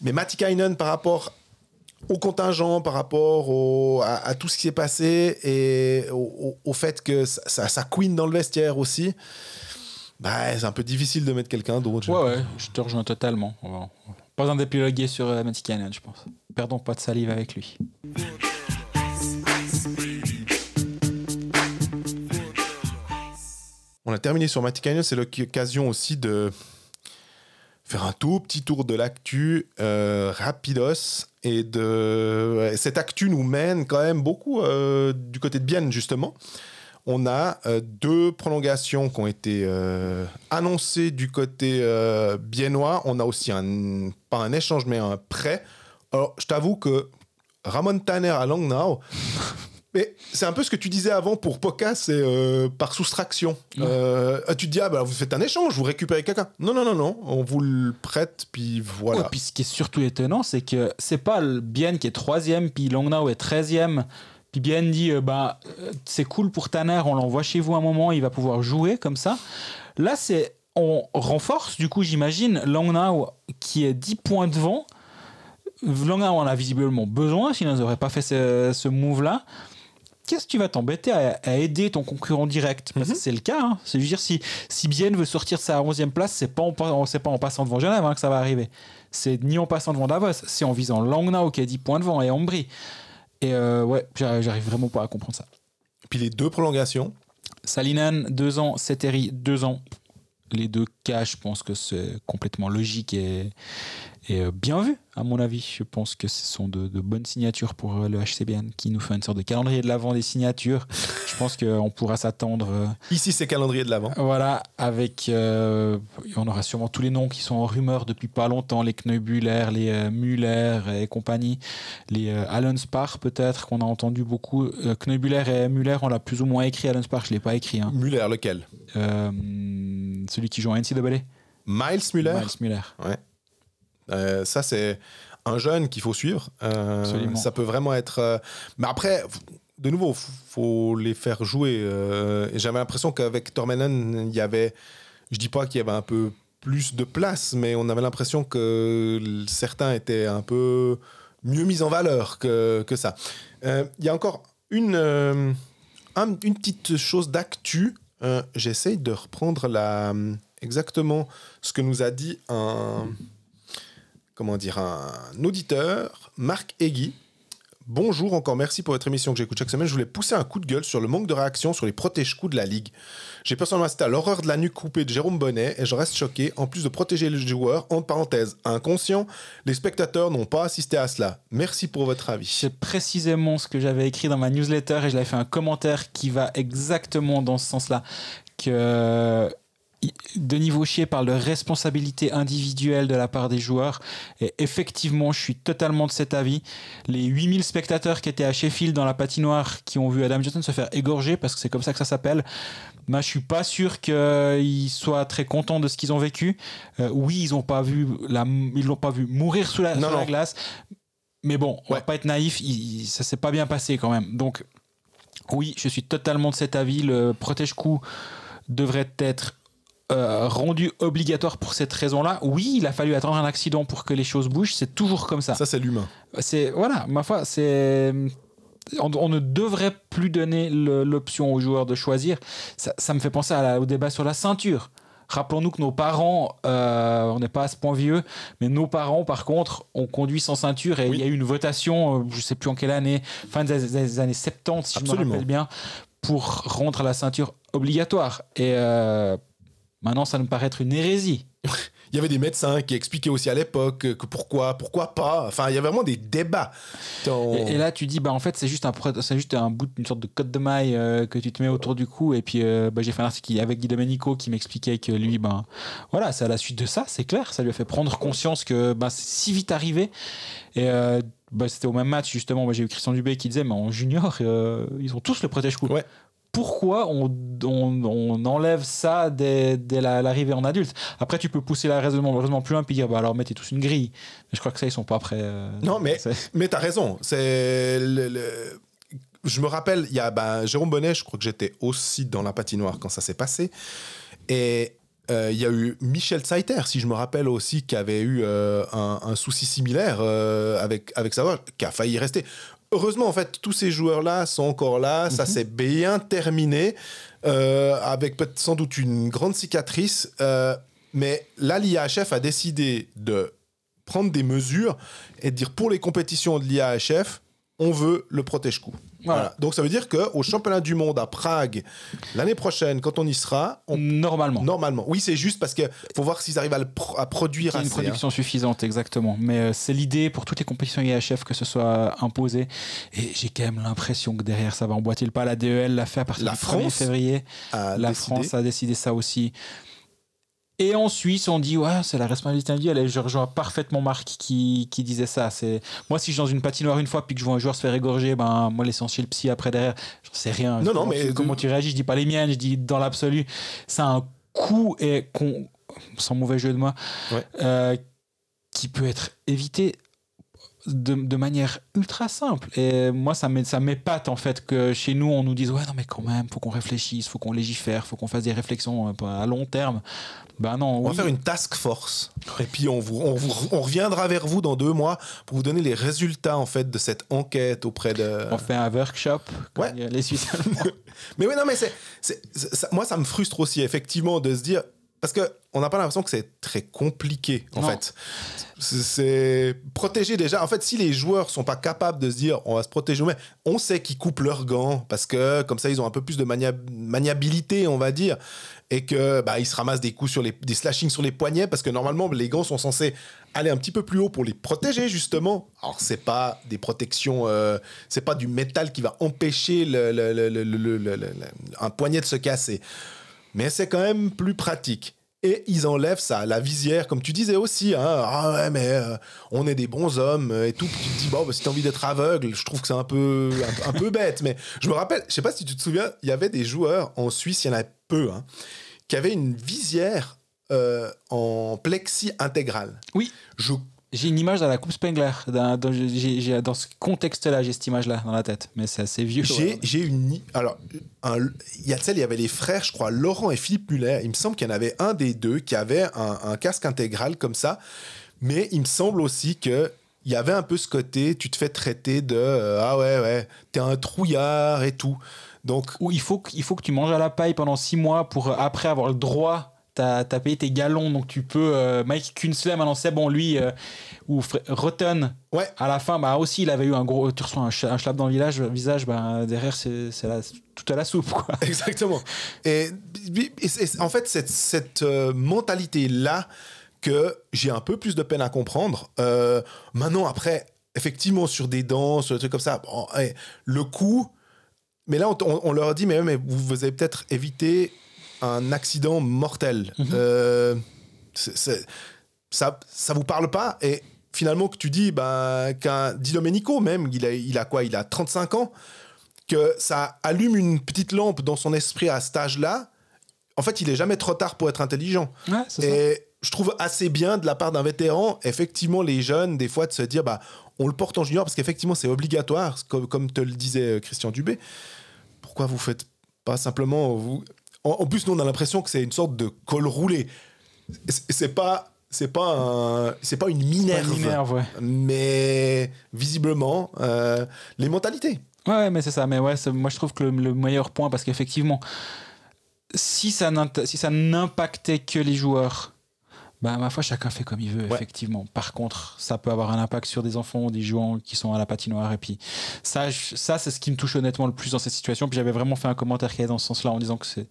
Mais Matikainen, par rapport au contingent, par rapport à, tout ce qui s'est passé et au fait que ça, ça, ça queen dans le vestiaire aussi, bah, c'est un peu difficile de mettre quelqu'un d'autre. Ouais, ouais, je te rejoins totalement. On va- Pas besoin d'épiloguer sur euh, Matty Cannon, je pense. Perdons pas de salive avec lui. On a terminé sur Matikainen, c'est l'occasion aussi de faire un tout petit tour de l'actu euh, rapidos et de cette actu nous mène quand même beaucoup euh, du côté de Bienne justement. On a euh, deux prolongations qui ont été euh, annoncées du côté euh, biennois. On a aussi un pas un échange mais un prêt. Alors je t'avoue que Ramon Tanner à Langnau, mais c'est un peu ce que tu disais avant pour Poca, c'est euh, par soustraction. Euh, tu te dis, ah bah vous faites un échange, vous récupérez quelqu'un. Non, non, non, non, on vous le prête, puis voilà. Ouais, puis ce qui est surtout étonnant, c'est que c'est pas le Bien qui est troisième, puis Longnau est treizième. Puis Bien dit, euh, bah, euh, c'est cool pour Tanner, on l'envoie chez vous un moment, il va pouvoir jouer comme ça. Là, c'est on renforce, du coup, j'imagine, Longnau qui est 10 points devant. Longnau en a visiblement besoin, sinon ils n'auraient pas fait ce, ce move-là. Qu'est-ce que tu vas t'embêter à, à aider ton concurrent direct? Parce que c'est le cas. hein. C'est dire si si Bien veut sortir de sa 11e place, c'est pas en, pas en passant devant Genève hein, que ça va arriver. C'est ni en passant devant Davos, c'est en visant Langnau qui a 10 points devant et Ambry. Et euh, ouais, j'arrive vraiment pas à comprendre ça. Puis les deux prolongations, Salinen, 2 ans, Seteri, 2 ans. Les deux cas, je pense que c'est complètement logique et, et euh, bien vu, à mon avis. Je pense que ce sont de, de bonnes signatures pour euh, le HCBN qui nous fait une sorte de calendrier de l'avant des signatures. je pense qu'on pourra s'attendre. euh, ici c'est calendrier de l'avant. voilà, avec. euh, on aura sûrement tous les noms qui sont en rumeur depuis pas longtemps les Kneubuller, les euh, Müller et compagnie, les euh, Allenspark peut-être qu'on a entendu beaucoup. Kneubuller et Müller, on l'a plus ou moins écrit. Allenspark, je l'ai pas écrit. hein. Muller, lequel? Celui qui joue en NCAA Miles Muller? Miles Müller. Ouais. Euh, ça, c'est un jeune qu'il faut suivre. Euh, ça peut vraiment être. euh, Mais après, de nouveau, faut les faire jouer. euh, J'avais l'impression qu'avec Tormenon, il y avait. Je dis pas qu'il y avait un peu plus de place, mais on avait l'impression que certains étaient un peu mieux mis en valeur que, que ça. Il y a encore une, un- une petite chose d'actu. J'essaye de reprendre la, exactement ce que nous a dit un, comment dire, un auditeur, Marc Egui. Bonjour, encore merci pour votre émission que j'écoute chaque semaine. Je voulais pousser un coup de gueule sur le manque de réaction sur les protège-coups de la Ligue. J'ai personnellement assisté à l'horreur de la nuque coupée de Jérôme Bonnet et je reste choqué. En plus de protéger les joueurs, entre parenthèses, inconscients, les spectateurs n'ont pas assisté à cela. Merci pour votre avis. C'est précisément ce que j'avais écrit dans ma newsletter et je l'avais fait un commentaire qui va exactement dans ce sens-là. Que Denis Vauchier parle de responsabilité individuelle de la part des joueurs. Et effectivement, je suis totalement de cet avis. Les 8000 spectateurs qui étaient à Sheffield dans la patinoire, qui ont vu Adam Johnson se faire égorger, parce que c'est comme ça que ça s'appelle, bah, je suis pas sûr qu'ils soient très contents de ce qu'ils ont vécu. Euh, oui, ils ont pas vu la, ils l'ont pas vu mourir sous la, Non, la glace. Mais bon, on va Ouais. pas être naïf, il- il- ça s'est pas bien passé quand même. Donc, oui, je suis totalement de cet avis. Le protège-coup devrait être euh, rendu obligatoire pour cette raison-là. Oui, il a fallu attendre un accident pour que les choses bougent. C'est toujours comme ça. Ça, c'est l'humain. C'est voilà, ma foi, c'est on, on ne devrait plus donner l'option aux joueurs de choisir. Ça, ça me fait penser à la- au débat sur la ceinture. Rappelons-nous que nos parents, euh, on n'est pas à ce point vieux, mais nos parents, par contre, ont conduit sans ceinture et Oui. il y a eu une votation, euh, je ne sais plus en quelle année, fin des, des années 70, si je me rappelle bien, pour rendre la ceinture obligatoire. Et euh, maintenant, ça me paraît être une hérésie. Il y avait des médecins qui expliquaient aussi à l'époque que pourquoi, pourquoi pas. Enfin, il y avait vraiment des débats. Et, et là, tu dis, bah, en fait, c'est juste un, c'est juste un bout, une sorte de code de maille euh, que tu te mets autour du cou. Et puis, euh, bah, j'ai fait un article avec Guy Domenico qui m'expliquait que lui, ben, voilà, c'est à la suite de ça, c'est clair. Ça lui a fait prendre conscience que ben, c'est si vite arrivé. Et euh, bah, c'était au même match, justement. J'ai eu Christian Dubé qui disait, mais en junior, euh, ils ont tous le protège-coup. Ouais. Pourquoi on, on, on enlève ça dès, dès la- l'arrivée en adulte Après, tu peux pousser la raisonnement, raisonnement plus loin et dire, bah, alors mettez tous une grille. Mais je crois que ça, ils sont pas prêts. euh, Non, mais- Mais t'as raison. C'est le- le- Je me rappelle, il y a ben, Jérôme Bonnet, je crois que j'étais aussi dans la patinoire quand ça s'est passé. Et euh, il y a eu Michel Saiter, si je me rappelle aussi, qui avait eu euh, un, un souci similaire euh, avec, avec sa voix, qui a failli rester. Heureusement, en fait, tous ces joueurs-là sont encore là. Ça Mhm. s'est bien terminé, euh, avec peut-être sans doute une grande cicatrice. euh, mais là, l'IAHF a décidé de prendre des mesures et de dire pour les compétitions de l'IAHF, on veut le protège-coup. Voilà. Voilà. Donc ça veut dire qu'au championnat du monde à Prague, l'année prochaine, quand on y sera, on- Normalement. normalement. Oui, c'est juste parce qu'il faut voir s'ils arrivent à, le pro- à produire ait une assez. hein. production suffisante, exactement. Mais euh, c'est l'idée pour toutes les compétitions IHF que ce soit imposé. Et j'ai quand même l'impression que derrière, ça va emboîter le pas. La DEL l'a fait à partir La du 1er France février. La. France a décidé ça aussi. Et en Suisse, on dit, ouais, c'est la responsabilité individuelle. Et je rejoins parfaitement Marc qui, qui disait ça. C'est Moi, si je suis dans une patinoire une fois puis que je vois un joueur se faire égorger, ben, moi, l'essentiel psy après derrière, j'en sais rien. Non, non, mais- comment tu réagis Je dis pas les miennes, je dis dans l'absolu. Ça a un coût, et qu'on- sans mauvais jeu de moi, Ouais. euh, qui peut être évité de, de manière ultra simple. Et moi, ça m'é- ça m'épate en fait que chez nous, on nous dise Ouais, non, mais quand même, faut qu'on réfléchisse, faut qu'on légifère, faut qu'on fasse des réflexions euh, à long terme. Ben non, On oui. va faire une task force. Et puis on, vous, on, vous- on reviendra vers vous dans deux mois pour vous donner les résultats en fait de cette enquête auprès de. on fait un workshop. Ouais. Les Suisses allemands. Mais oui, non, mais c'est, moi, ça me frustre aussi, effectivement, de se dire. Parce qu'on n'a pas l'impression que c'est très compliqué, en fait. C'est protéger déjà. En fait, si les joueurs sont pas capables de se dire on va se protéger nous-mêmes, on sait qu'ils coupent leurs gants parce que comme ça, ils ont un peu plus de maniabilité, on va dire. Et que bah, ils se ramassent des coups sur les des slashings sur les poignets parce que normalement les gants sont censés aller un petit peu plus haut pour les protéger justement. Alors c'est pas des protections, euh, c'est pas du métal qui va empêcher un poignet de se casser, mais c'est quand même plus pratique. Et ils enlèvent ça, la visière, comme tu disais aussi. Hein, ah ouais, mais euh, on est des bons hommes euh, et tout. Puis tu te dis, bon, bah, si t'as envie d'être aveugle, je trouve que c'est un peu, un, un peu bête. Mais je me rappelle, je sais pas si tu te souviens, il y avait des joueurs en Suisse, il y en avait peu, hein, qui avaient une visière euh, en plexi intégral. Oui. Je, J'ai une image dans la Coupe Spengler. Dans, dans- j'ai- j'ai- dans ce contexte-là, j'ai cette image-là dans la tête. Mais c'est assez vieux. J'ai j'ai une. Alors, il y a il y avait les frères, je crois, Laurent et Philippe Muller. Il me semble qu'il y en avait un des deux qui avait un, un casque intégral comme ça. Mais il me semble aussi que. Il y avait un peu ce côté, tu te fais traiter de euh, ah ouais ouais, t'es un trouillard et tout. Donc Ou il faut, que- il faut que tu manges à la paille pendant six mois pour euh, après avoir le droit. T'as as payé tes galons, donc tu peux. euh, Mike Kunsley, maintenant c'est bon, lui, euh, ou Rotten, ouais, à la fin, bah aussi, il avait eu un gros. Tu reçois un, ch- un schlap dans le village, visage, bah, derrière, c'est tout à la soupe, quoi. Exactement. Et, en fait, cette, cette euh, mentalité-là que j'ai un peu plus de peine à comprendre. Maintenant, après, effectivement, sur des dents, sur des trucs comme ça, bon, ouais, le coup. Mais là, on, on- on leur dit, mais, mais vous, vous avez peut-être évité un accident mortel. Mhm. Euh, ça, ça vous parle pas Et finalement, que tu dis bah, qu'un Di Domenico, même, il a, il a quoi? Il a 35 ans que ça allume une petite lampe dans son esprit à cet âge-là, en fait, il est jamais trop tard pour être intelligent. Ouais, c'est ça. Et je trouve assez bien de la part d'un vétéran, effectivement, les jeunes, des fois, de se dire, bah, on le porte en junior parce qu'effectivement, c'est obligatoire, comme, comme te le disait euh, Christian Dubé. Pourquoi vous faites pas simplement. Vous... En, en plus, nous, on a l'impression que c'est une sorte de col roulé. C'est pas. C'est pas, un- c'est pas une minerve, Pas une minerve, ouais. mais visiblement, euh, les mentalités. Ouais, mais c'est ça. Mais ouais, moi je trouve que le, le meilleur point, parce qu'effectivement, si ça si ça n'impactait que les joueurs, bah ma foi, chacun fait comme il veut, Ouais. effectivement. Par contre, ça peut avoir un impact sur des enfants, des joueurs qui sont à la patinoire. Et puis, ça, je- ça c'est ce qui me touche honnêtement le plus dans cette situation. Puis j'avais vraiment fait un commentaire qui est dans ce sens-là en disant que c'est.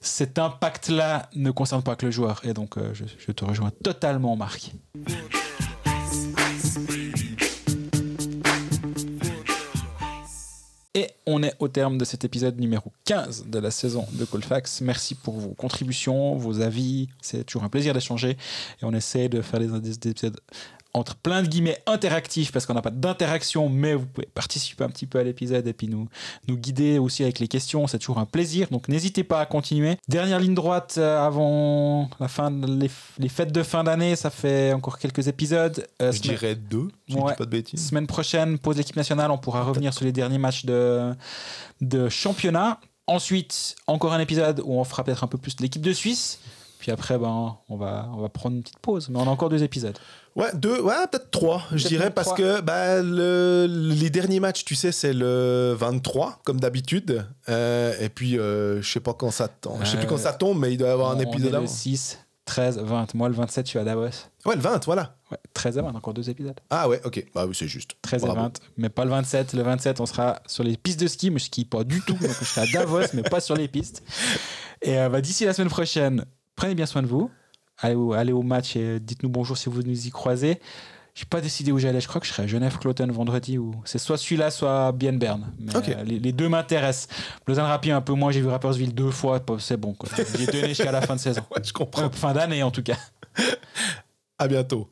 Cet impact-là ne concerne pas que le joueur. Et donc, euh, je, je te rejoins totalement, Marc. Et on est au terme de cet épisode numéro 15 de la saison de Colfax. Merci pour vos contributions, vos avis. C'est toujours un plaisir d'échanger. Et on essaie de faire des, des- des épisodes entre plein de guillemets interactifs parce qu'on n'a pas d'interaction, mais vous pouvez participer un petit peu à l'épisode et puis nous, nous guider aussi avec les questions. C'est toujours un plaisir. Donc n'hésitez pas à continuer. Dernière ligne droite euh, avant la fin, les, les fêtes de fin d'année. Ça fait encore quelques épisodes. Euh, Je semaine- dirais deux, si je Ouais. dis pas de bêtises. Semaine prochaine, pause l'équipe nationale, on pourra revenir sur les derniers matchs de, de championnat. Ensuite, encore un épisode où on fera peut-être un peu plus de l'équipe de Suisse. Puis après, ben, on, va, on va prendre une petite pause. Mais on a encore deux épisodes. Ouais, deux, ouais, peut-être trois, je Peut-être dirais, parce que bah, le- les derniers matchs, tu sais, c'est le 23, comme d'habitude. Euh, et puis, euh, je sais pas quand ça tombe. Je sais plus Euh, quand ça tombe, mais il doit y avoir un On épisode est le avant. 6, 13, 20. Moi, le 27, je suis à Davos. Ouais, le 20, voilà. Ouais, 13 et 20, encore deux épisodes. Ah ouais, ok. Bah oui, c'est juste. 13 Bravo. et 20, mais pas le 27. Le 27, on sera sur les pistes de ski, mais je skie pas du tout. Donc je serai à Davos, mais pas sur les pistes. Et euh, bah, d'ici la semaine prochaine, prenez bien soin de vous. Allez au, allez au match et dites-nous bonjour si vous nous y croisez. J'ai pas décidé où j'allais. Je crois que je serai à Genève-Cloten vendredi. Ou c'est soit celui-là, soit Bien Bern. Mais Ok. euh, les, les deux m'intéressent. Lausanne Rapide un peu moins. J'ai vu Rappersville deux fois. C'est bon. J'ai donné jusqu'à la fin de saison. Ouais, je comprends. Euh, fin d'année en tout cas. À bientôt.